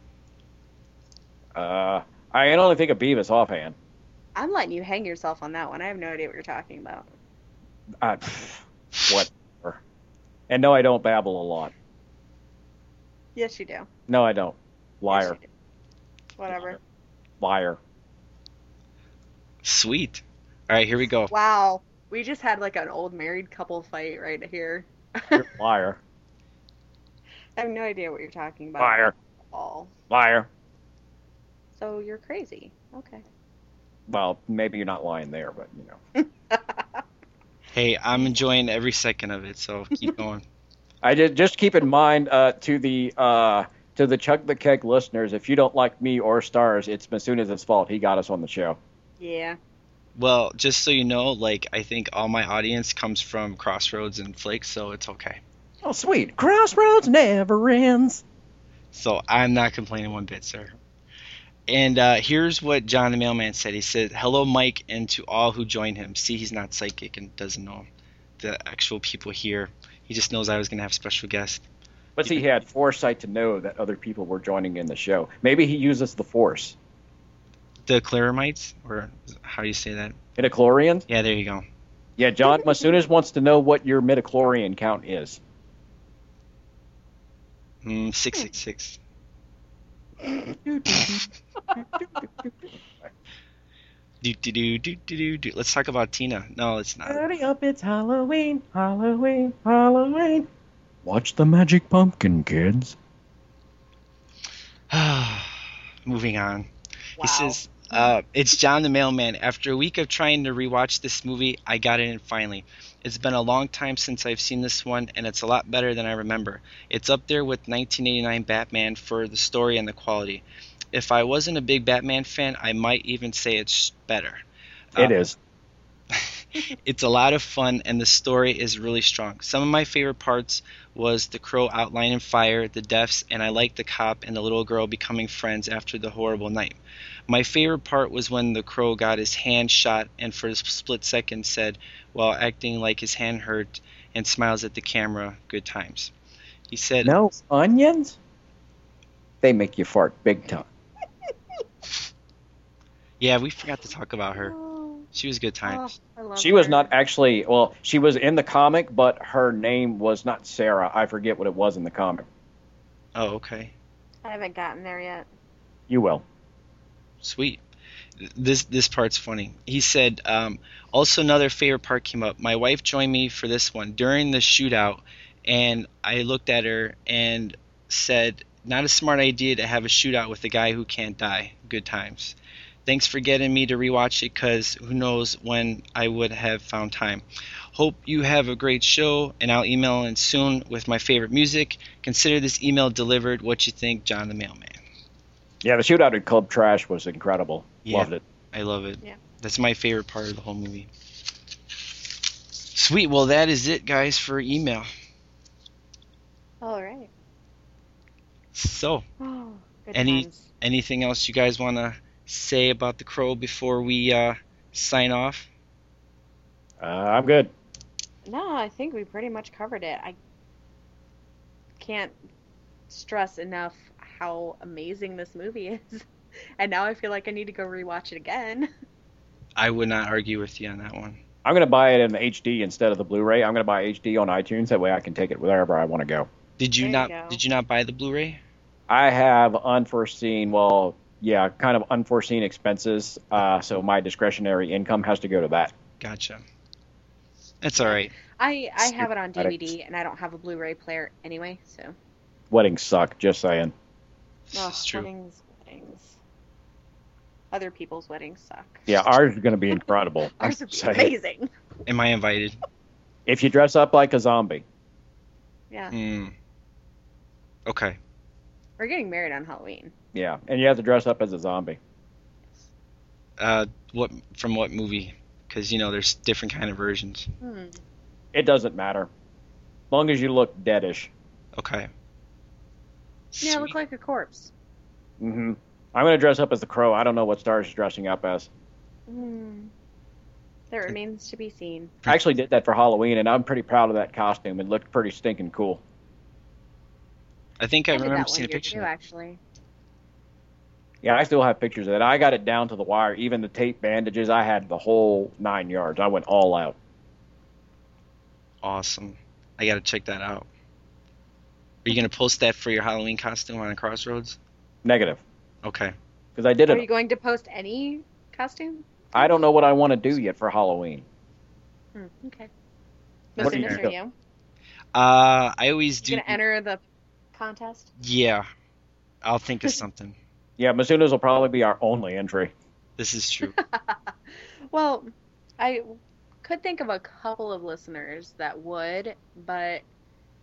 Uh, I can only think of Beavis offhand. I'm letting you hang yourself on that one. I have no idea what you're talking about. Uh, whatever. And no, I don't babble a lot. Yes, you do. No, I don't. Yes, Liar. you do. Whatever. Liar. Sweet. All right, here we go. Wow. We just had like an old married couple fight right here. You're a liar. I have no idea what you're talking about. Liar. All. Liar. So you're crazy. Okay. Well, maybe you're not lying there, but you know. Hey, I'm enjoying every second of it, so keep going. I did just keep in mind uh, to the uh, to the Chuck the Keg listeners, if you don't like me or Stars, it's Masuna's fault. He got us on the show. Yeah. Well, just so you know, like I think all my audience comes from Crossroads and Flakes, so it's okay. Oh, sweet. Crossroads never ends. So I'm not complaining one bit, sir. And uh, here's what John the Mailman said. He said, "Hello, Mike, and to all who joined him. See, he's not psychic and doesn't know the actual people here. He just knows I was going to have special guests. But see, he had foresight to know that other people were joining in the show. Maybe he uses the Force. The Claramites, or how do you say that? Midichlorians? Yeah, there you go. Yeah, John Masunas wants to know what your midichlorian count is. Mm, six six six. Do do do do do do do. Let's talk about Tina. No, it's not. Hurry up, it's Halloween, Halloween, Halloween. Watch the magic pumpkin, kids. Moving on. Wow. He says, uh, "It's John the Mailman. After a week of trying to rewatch this movie, I got it in finally. It's been a long time since I've seen this one, and it's a lot better than I remember. It's up there with 1989 Batman for the story and the quality. If I wasn't a big Batman fan, I might even say it's better. It Uh, is. it's a lot of fun and the story is really strong. Some of my favorite parts was the crow outline outlining fire, the deaths, and I liked the cop and the little girl becoming friends after the horrible night. My favorite part was when the crow got his hand shot and for a split second said, while acting like his hand hurt, and smiles at the camera, good times. He said, No onions? They make you fart big time. Yeah, we forgot to talk about her. Oh, She was good oh, times. I love She was not actually, well, she was in the comic, but her name was not Sarah. I forget what it was in the comic. Oh, okay. I haven't gotten there yet. You will. Sweet. This this part's funny. He said, um, also another favorite part came up. My wife joined me for this one during the shootout, and I looked at her and said, "Not a smart idea to have a shootout with a guy who can't die. Good times." Thanks for getting me to rewatch it, cause who knows when I would have found time. Hope you have a great show, and I'll email in soon with my favorite music. Consider this email delivered. What you think, John the Mailman? Yeah, the shootout at Club Trash was incredible. Yeah. Loved it. I love it. Yeah. That's my favorite part of the whole movie. Sweet. Well, that is it, guys, for email. All right. So, Oh, Any- times. anything else you guys want to say about the crow before we uh, sign off? Uh, I'm good. No, I think we pretty much covered it. I can't stress enough how amazing this movie is. And now I feel like I need to go rewatch it again. I would not argue with you on that one. I'm going to buy it in HD instead of the Blu-ray. I'm going to buy HD on iTunes. That way I can take it wherever I want to go. Did you There not? go. did you not buy the Blu-ray? I have unforeseen, well, yeah, kind of unforeseen expenses. Uh, so my discretionary income has to go to that. Gotcha. That's all right. I I have it on DVD and I don't have a Blu-ray player anyway, so. Weddings suck. Just saying. Oh, It's true. weddings, weddings. Other people's weddings suck. Yeah, ours is going to be incredible. Ours I'm would be saying. amazing. Am I invited? If you dress up like a zombie. Yeah. Hmm. Okay. We're getting married on Halloween. Yeah, and you have to dress up as a zombie. Uh, what from what movie? Because you know there's different kind of versions. Hmm. It doesn't matter. As long as you look deadish. Okay. Yeah, look like a corpse. Mm-hmm. I'm gonna dress up as the crow. I don't know what Stars is dressing up as. Hmm. That remains to be seen. I actually did that for Halloween, and I'm pretty proud of that costume. It looked pretty stinking cool. I think I, did remember that seeing a picture. too, of it. actually. Yeah, I still have pictures of it. I got it down to the wire. Even the tape bandages, I had the whole nine yards. I went all out. Awesome. I gotta check that out. Are you gonna post that for your Halloween costume on Crossroads? Negative, Okay. because I did Are it. you going to post any costume? I don't know what I want to do yet for Halloween. Hmm, okay. What are you Listeners, are doing? you? Uh, I always You do. gonna enter the contest? Yeah. I'll think of something. Yeah, Masunas will probably be our only entry. This is true. Well, I could think of a couple of listeners that would, but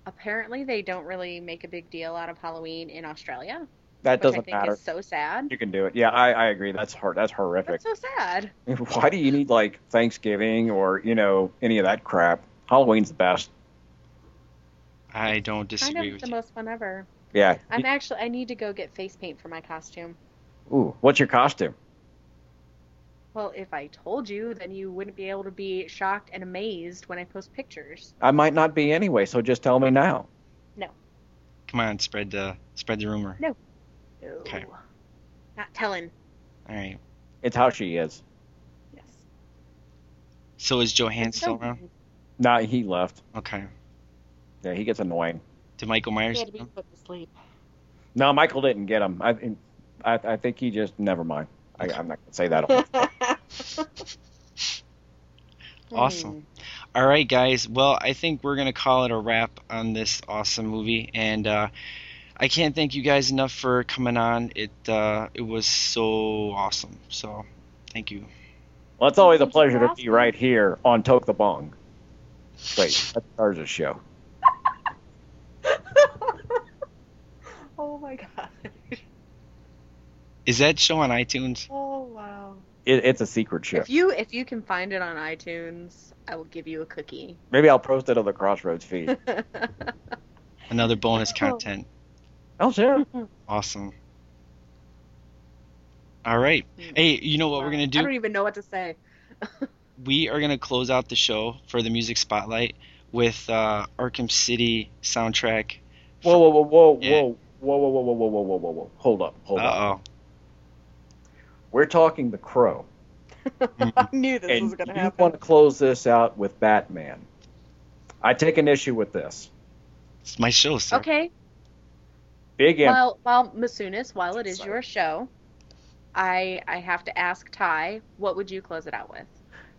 apparently they don't really make a big deal out of Halloween in Australia, That which I doesn't think matter. is so sad. You can do it. Yeah, I, I agree. That's hard. That's horrific. That's so sad. Why do you need like Thanksgiving or you know any of that crap? Halloween's the best. I don't disagree. Kind disagree of with the you. most fun ever. Yeah. I'm actually I need to go get face paint for my costume. Ooh, what's your costume? Well, if I told you, then you wouldn't be able to be shocked and amazed when I post pictures. I might not be anyway, so just tell me now. No. Come on, spread the spread the rumor. No. Okay. Not telling. All right. It's how she is. Yes. So is Johan It's still so- around? Nah, he left. Okay. Yeah, he gets annoying. Did Michael He Myers? had to be put to sleep. No, Michael didn't get him. I, I, I think he just never mind. I, I'm not gonna say that. Awesome. All right, guys. Well, I think we're gonna call it a wrap on this awesome movie, and uh, I can't thank you guys enough for coming on. It uh, it was so awesome. So, thank you. well, it's always a Thank you pleasure to be right here on Toke the Bong. Wait, that's Starz's show. Oh my god. Is that show on iTunes? Oh wow. It, it's a secret show. If you if you can find it on iTunes, I will give you a cookie. Maybe I'll post it on the Crossroads feed. Another bonus content. oh, sure. Awesome. All right. Hey, you know what we're gonna do? I do? don't even know what to say. we are going to close out the show for the music spotlight with uh, Arkham City soundtrack. Whoa, whoa, whoa, whoa, Yeah. whoa, whoa, whoa, whoa, whoa, whoa, whoa, whoa, whoa, whoa. Hold up, hold up. We're talking The Crow, I knew this and was gonna happen. you want to close this out with Batman. I take an issue with this. It's my show, sir. Okay. Big M. Well, well, Masunas, while it is your show, I I have to ask Ty, what would you close it out with?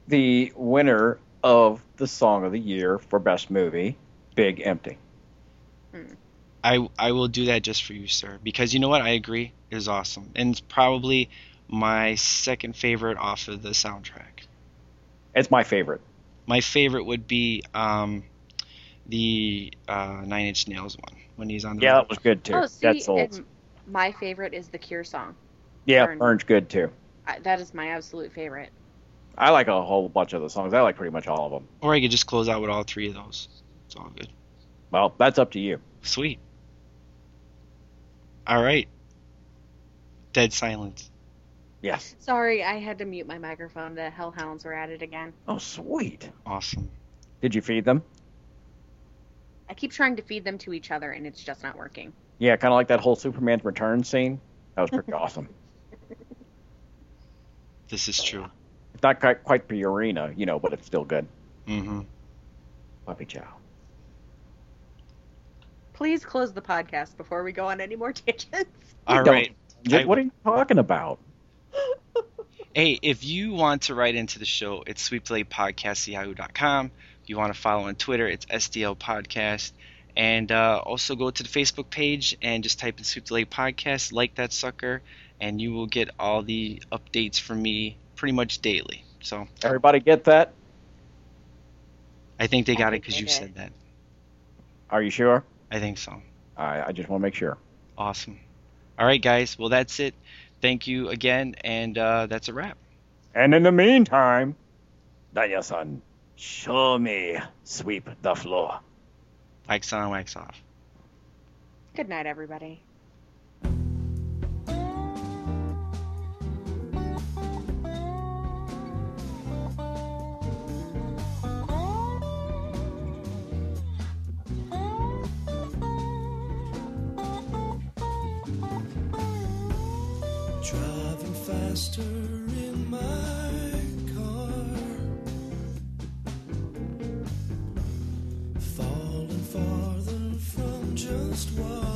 the winner of the Song of the Year for Best Movie, Big Empty. Hmm. I I will do that just for you, sir, because you know what? I agree. It was awesome, and it's probably my second favorite off of the soundtrack. It's my favorite. My favorite would be um, the uh, Nine Inch Nails one when he's on the Yeah, that was good too. Oh, see, That's old. my favorite is the Cure song. Yeah, Burn. Burn's good too. I, that is my absolute favorite. I like a whole bunch of the songs. I like pretty much all of them. Or I could just close out with all three of those. It's all good. Well, that's up to you. Sweet. All right. Dead silence. Yes. Sorry, I had to mute my microphone. The hellhounds were at it again. Oh, sweet. Awesome. Did you feed them? I keep trying to feed them to each other, and it's just not working. Yeah, kind of like that whole Superman's Return scene. That was pretty awesome. This is true. It's not quite, quite Purina, you know, but it's still good. Mm-hmm. Puppy chow. Please close the podcast before we go on any more tangents. All right. Just- I- what are you talking about? Hey, if you want to write into the show, it's sweepdelaypodcast.yahoo.com. If you want to follow on Twitter, it's SDL Podcast. And uh, also go to the Facebook page and just type in Sweep Delay Podcast, like that sucker, and you will get all the updates from me pretty much daily. So Everybody get that? I think they I got it because you said that. Are you sure? I think so. I, I just want to make sure. Awesome. All right, guys. Well, that's it thank you again, and uh, that's a wrap. And in the meantime, Daniel-san, show me sweep the floor. Wax on, wax off. Good night, everybody. Master in my car, falling farther from just what.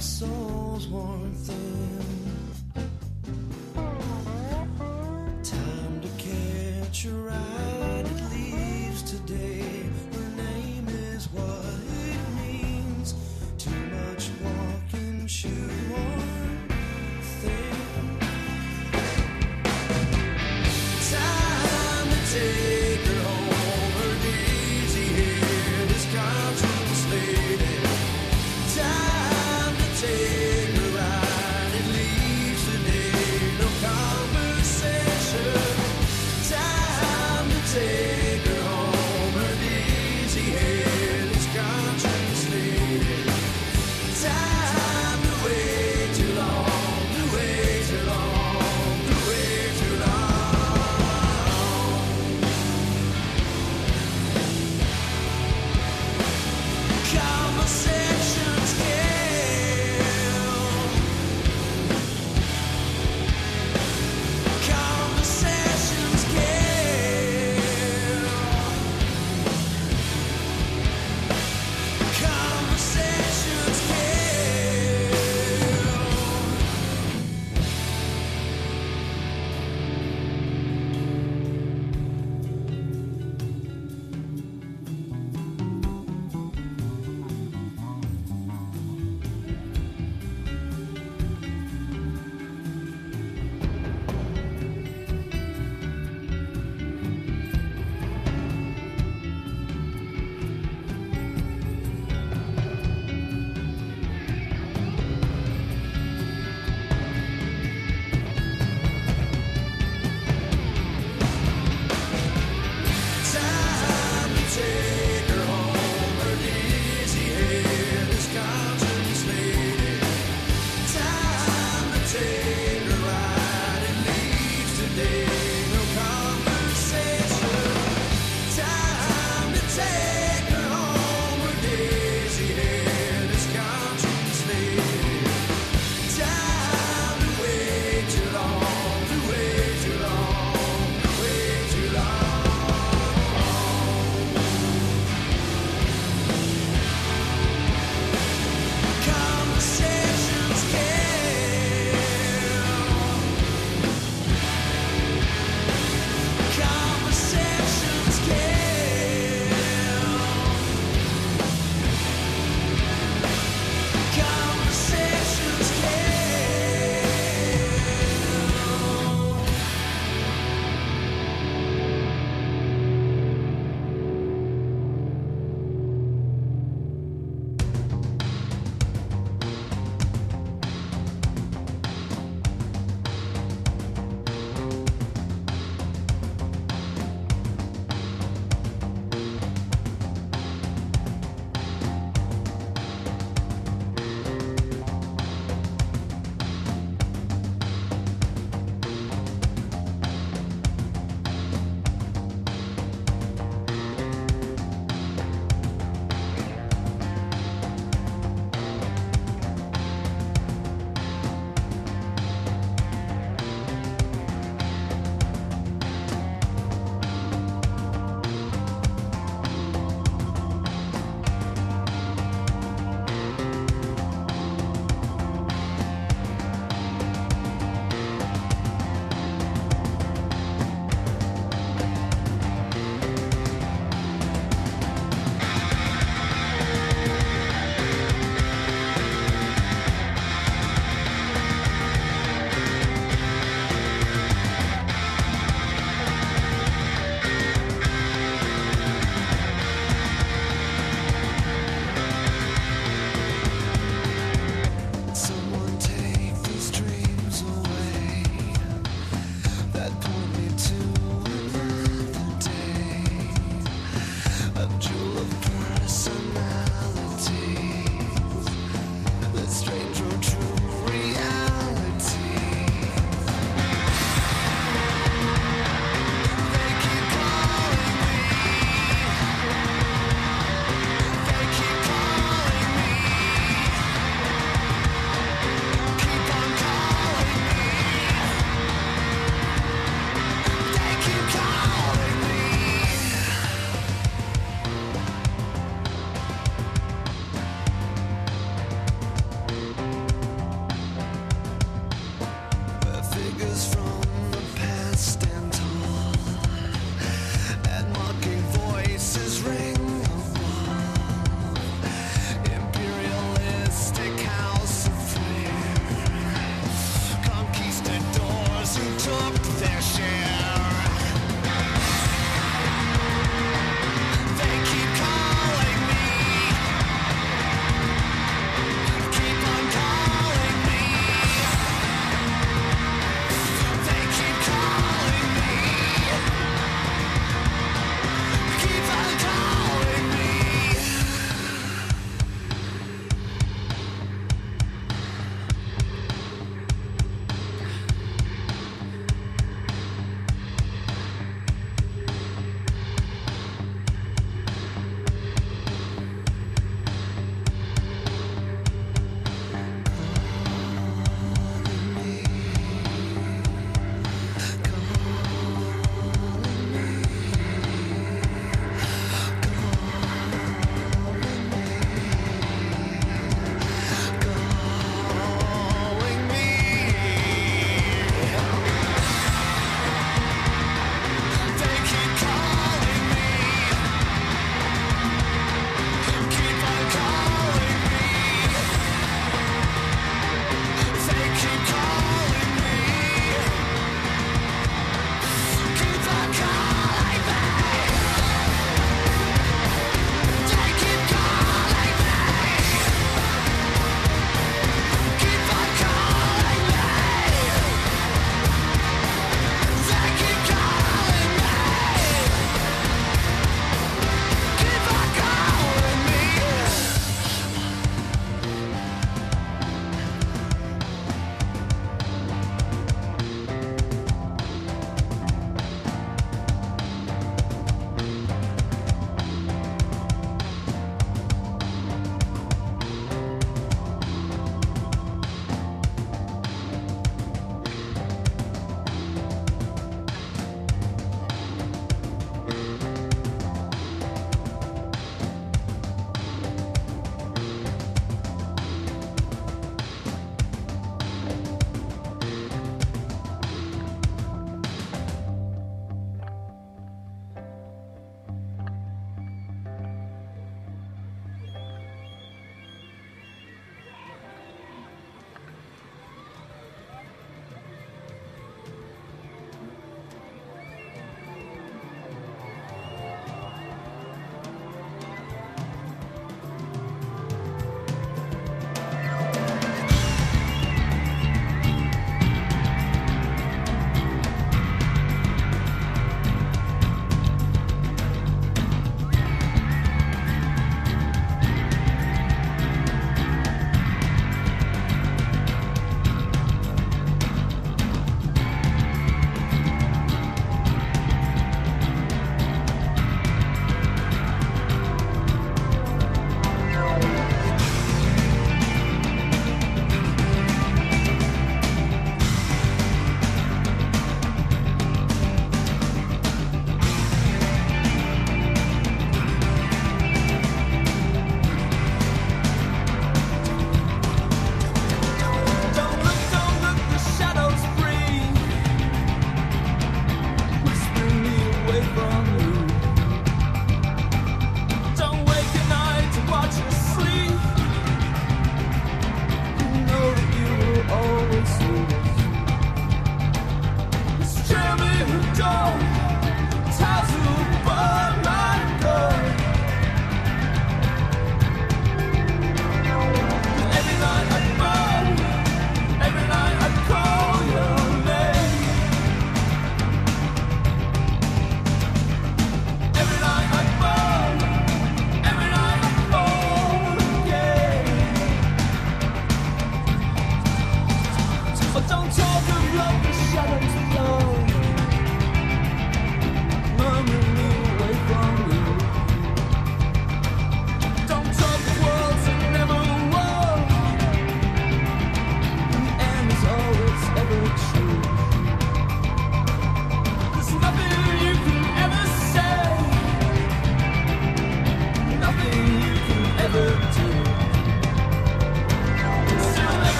souls warmth thin.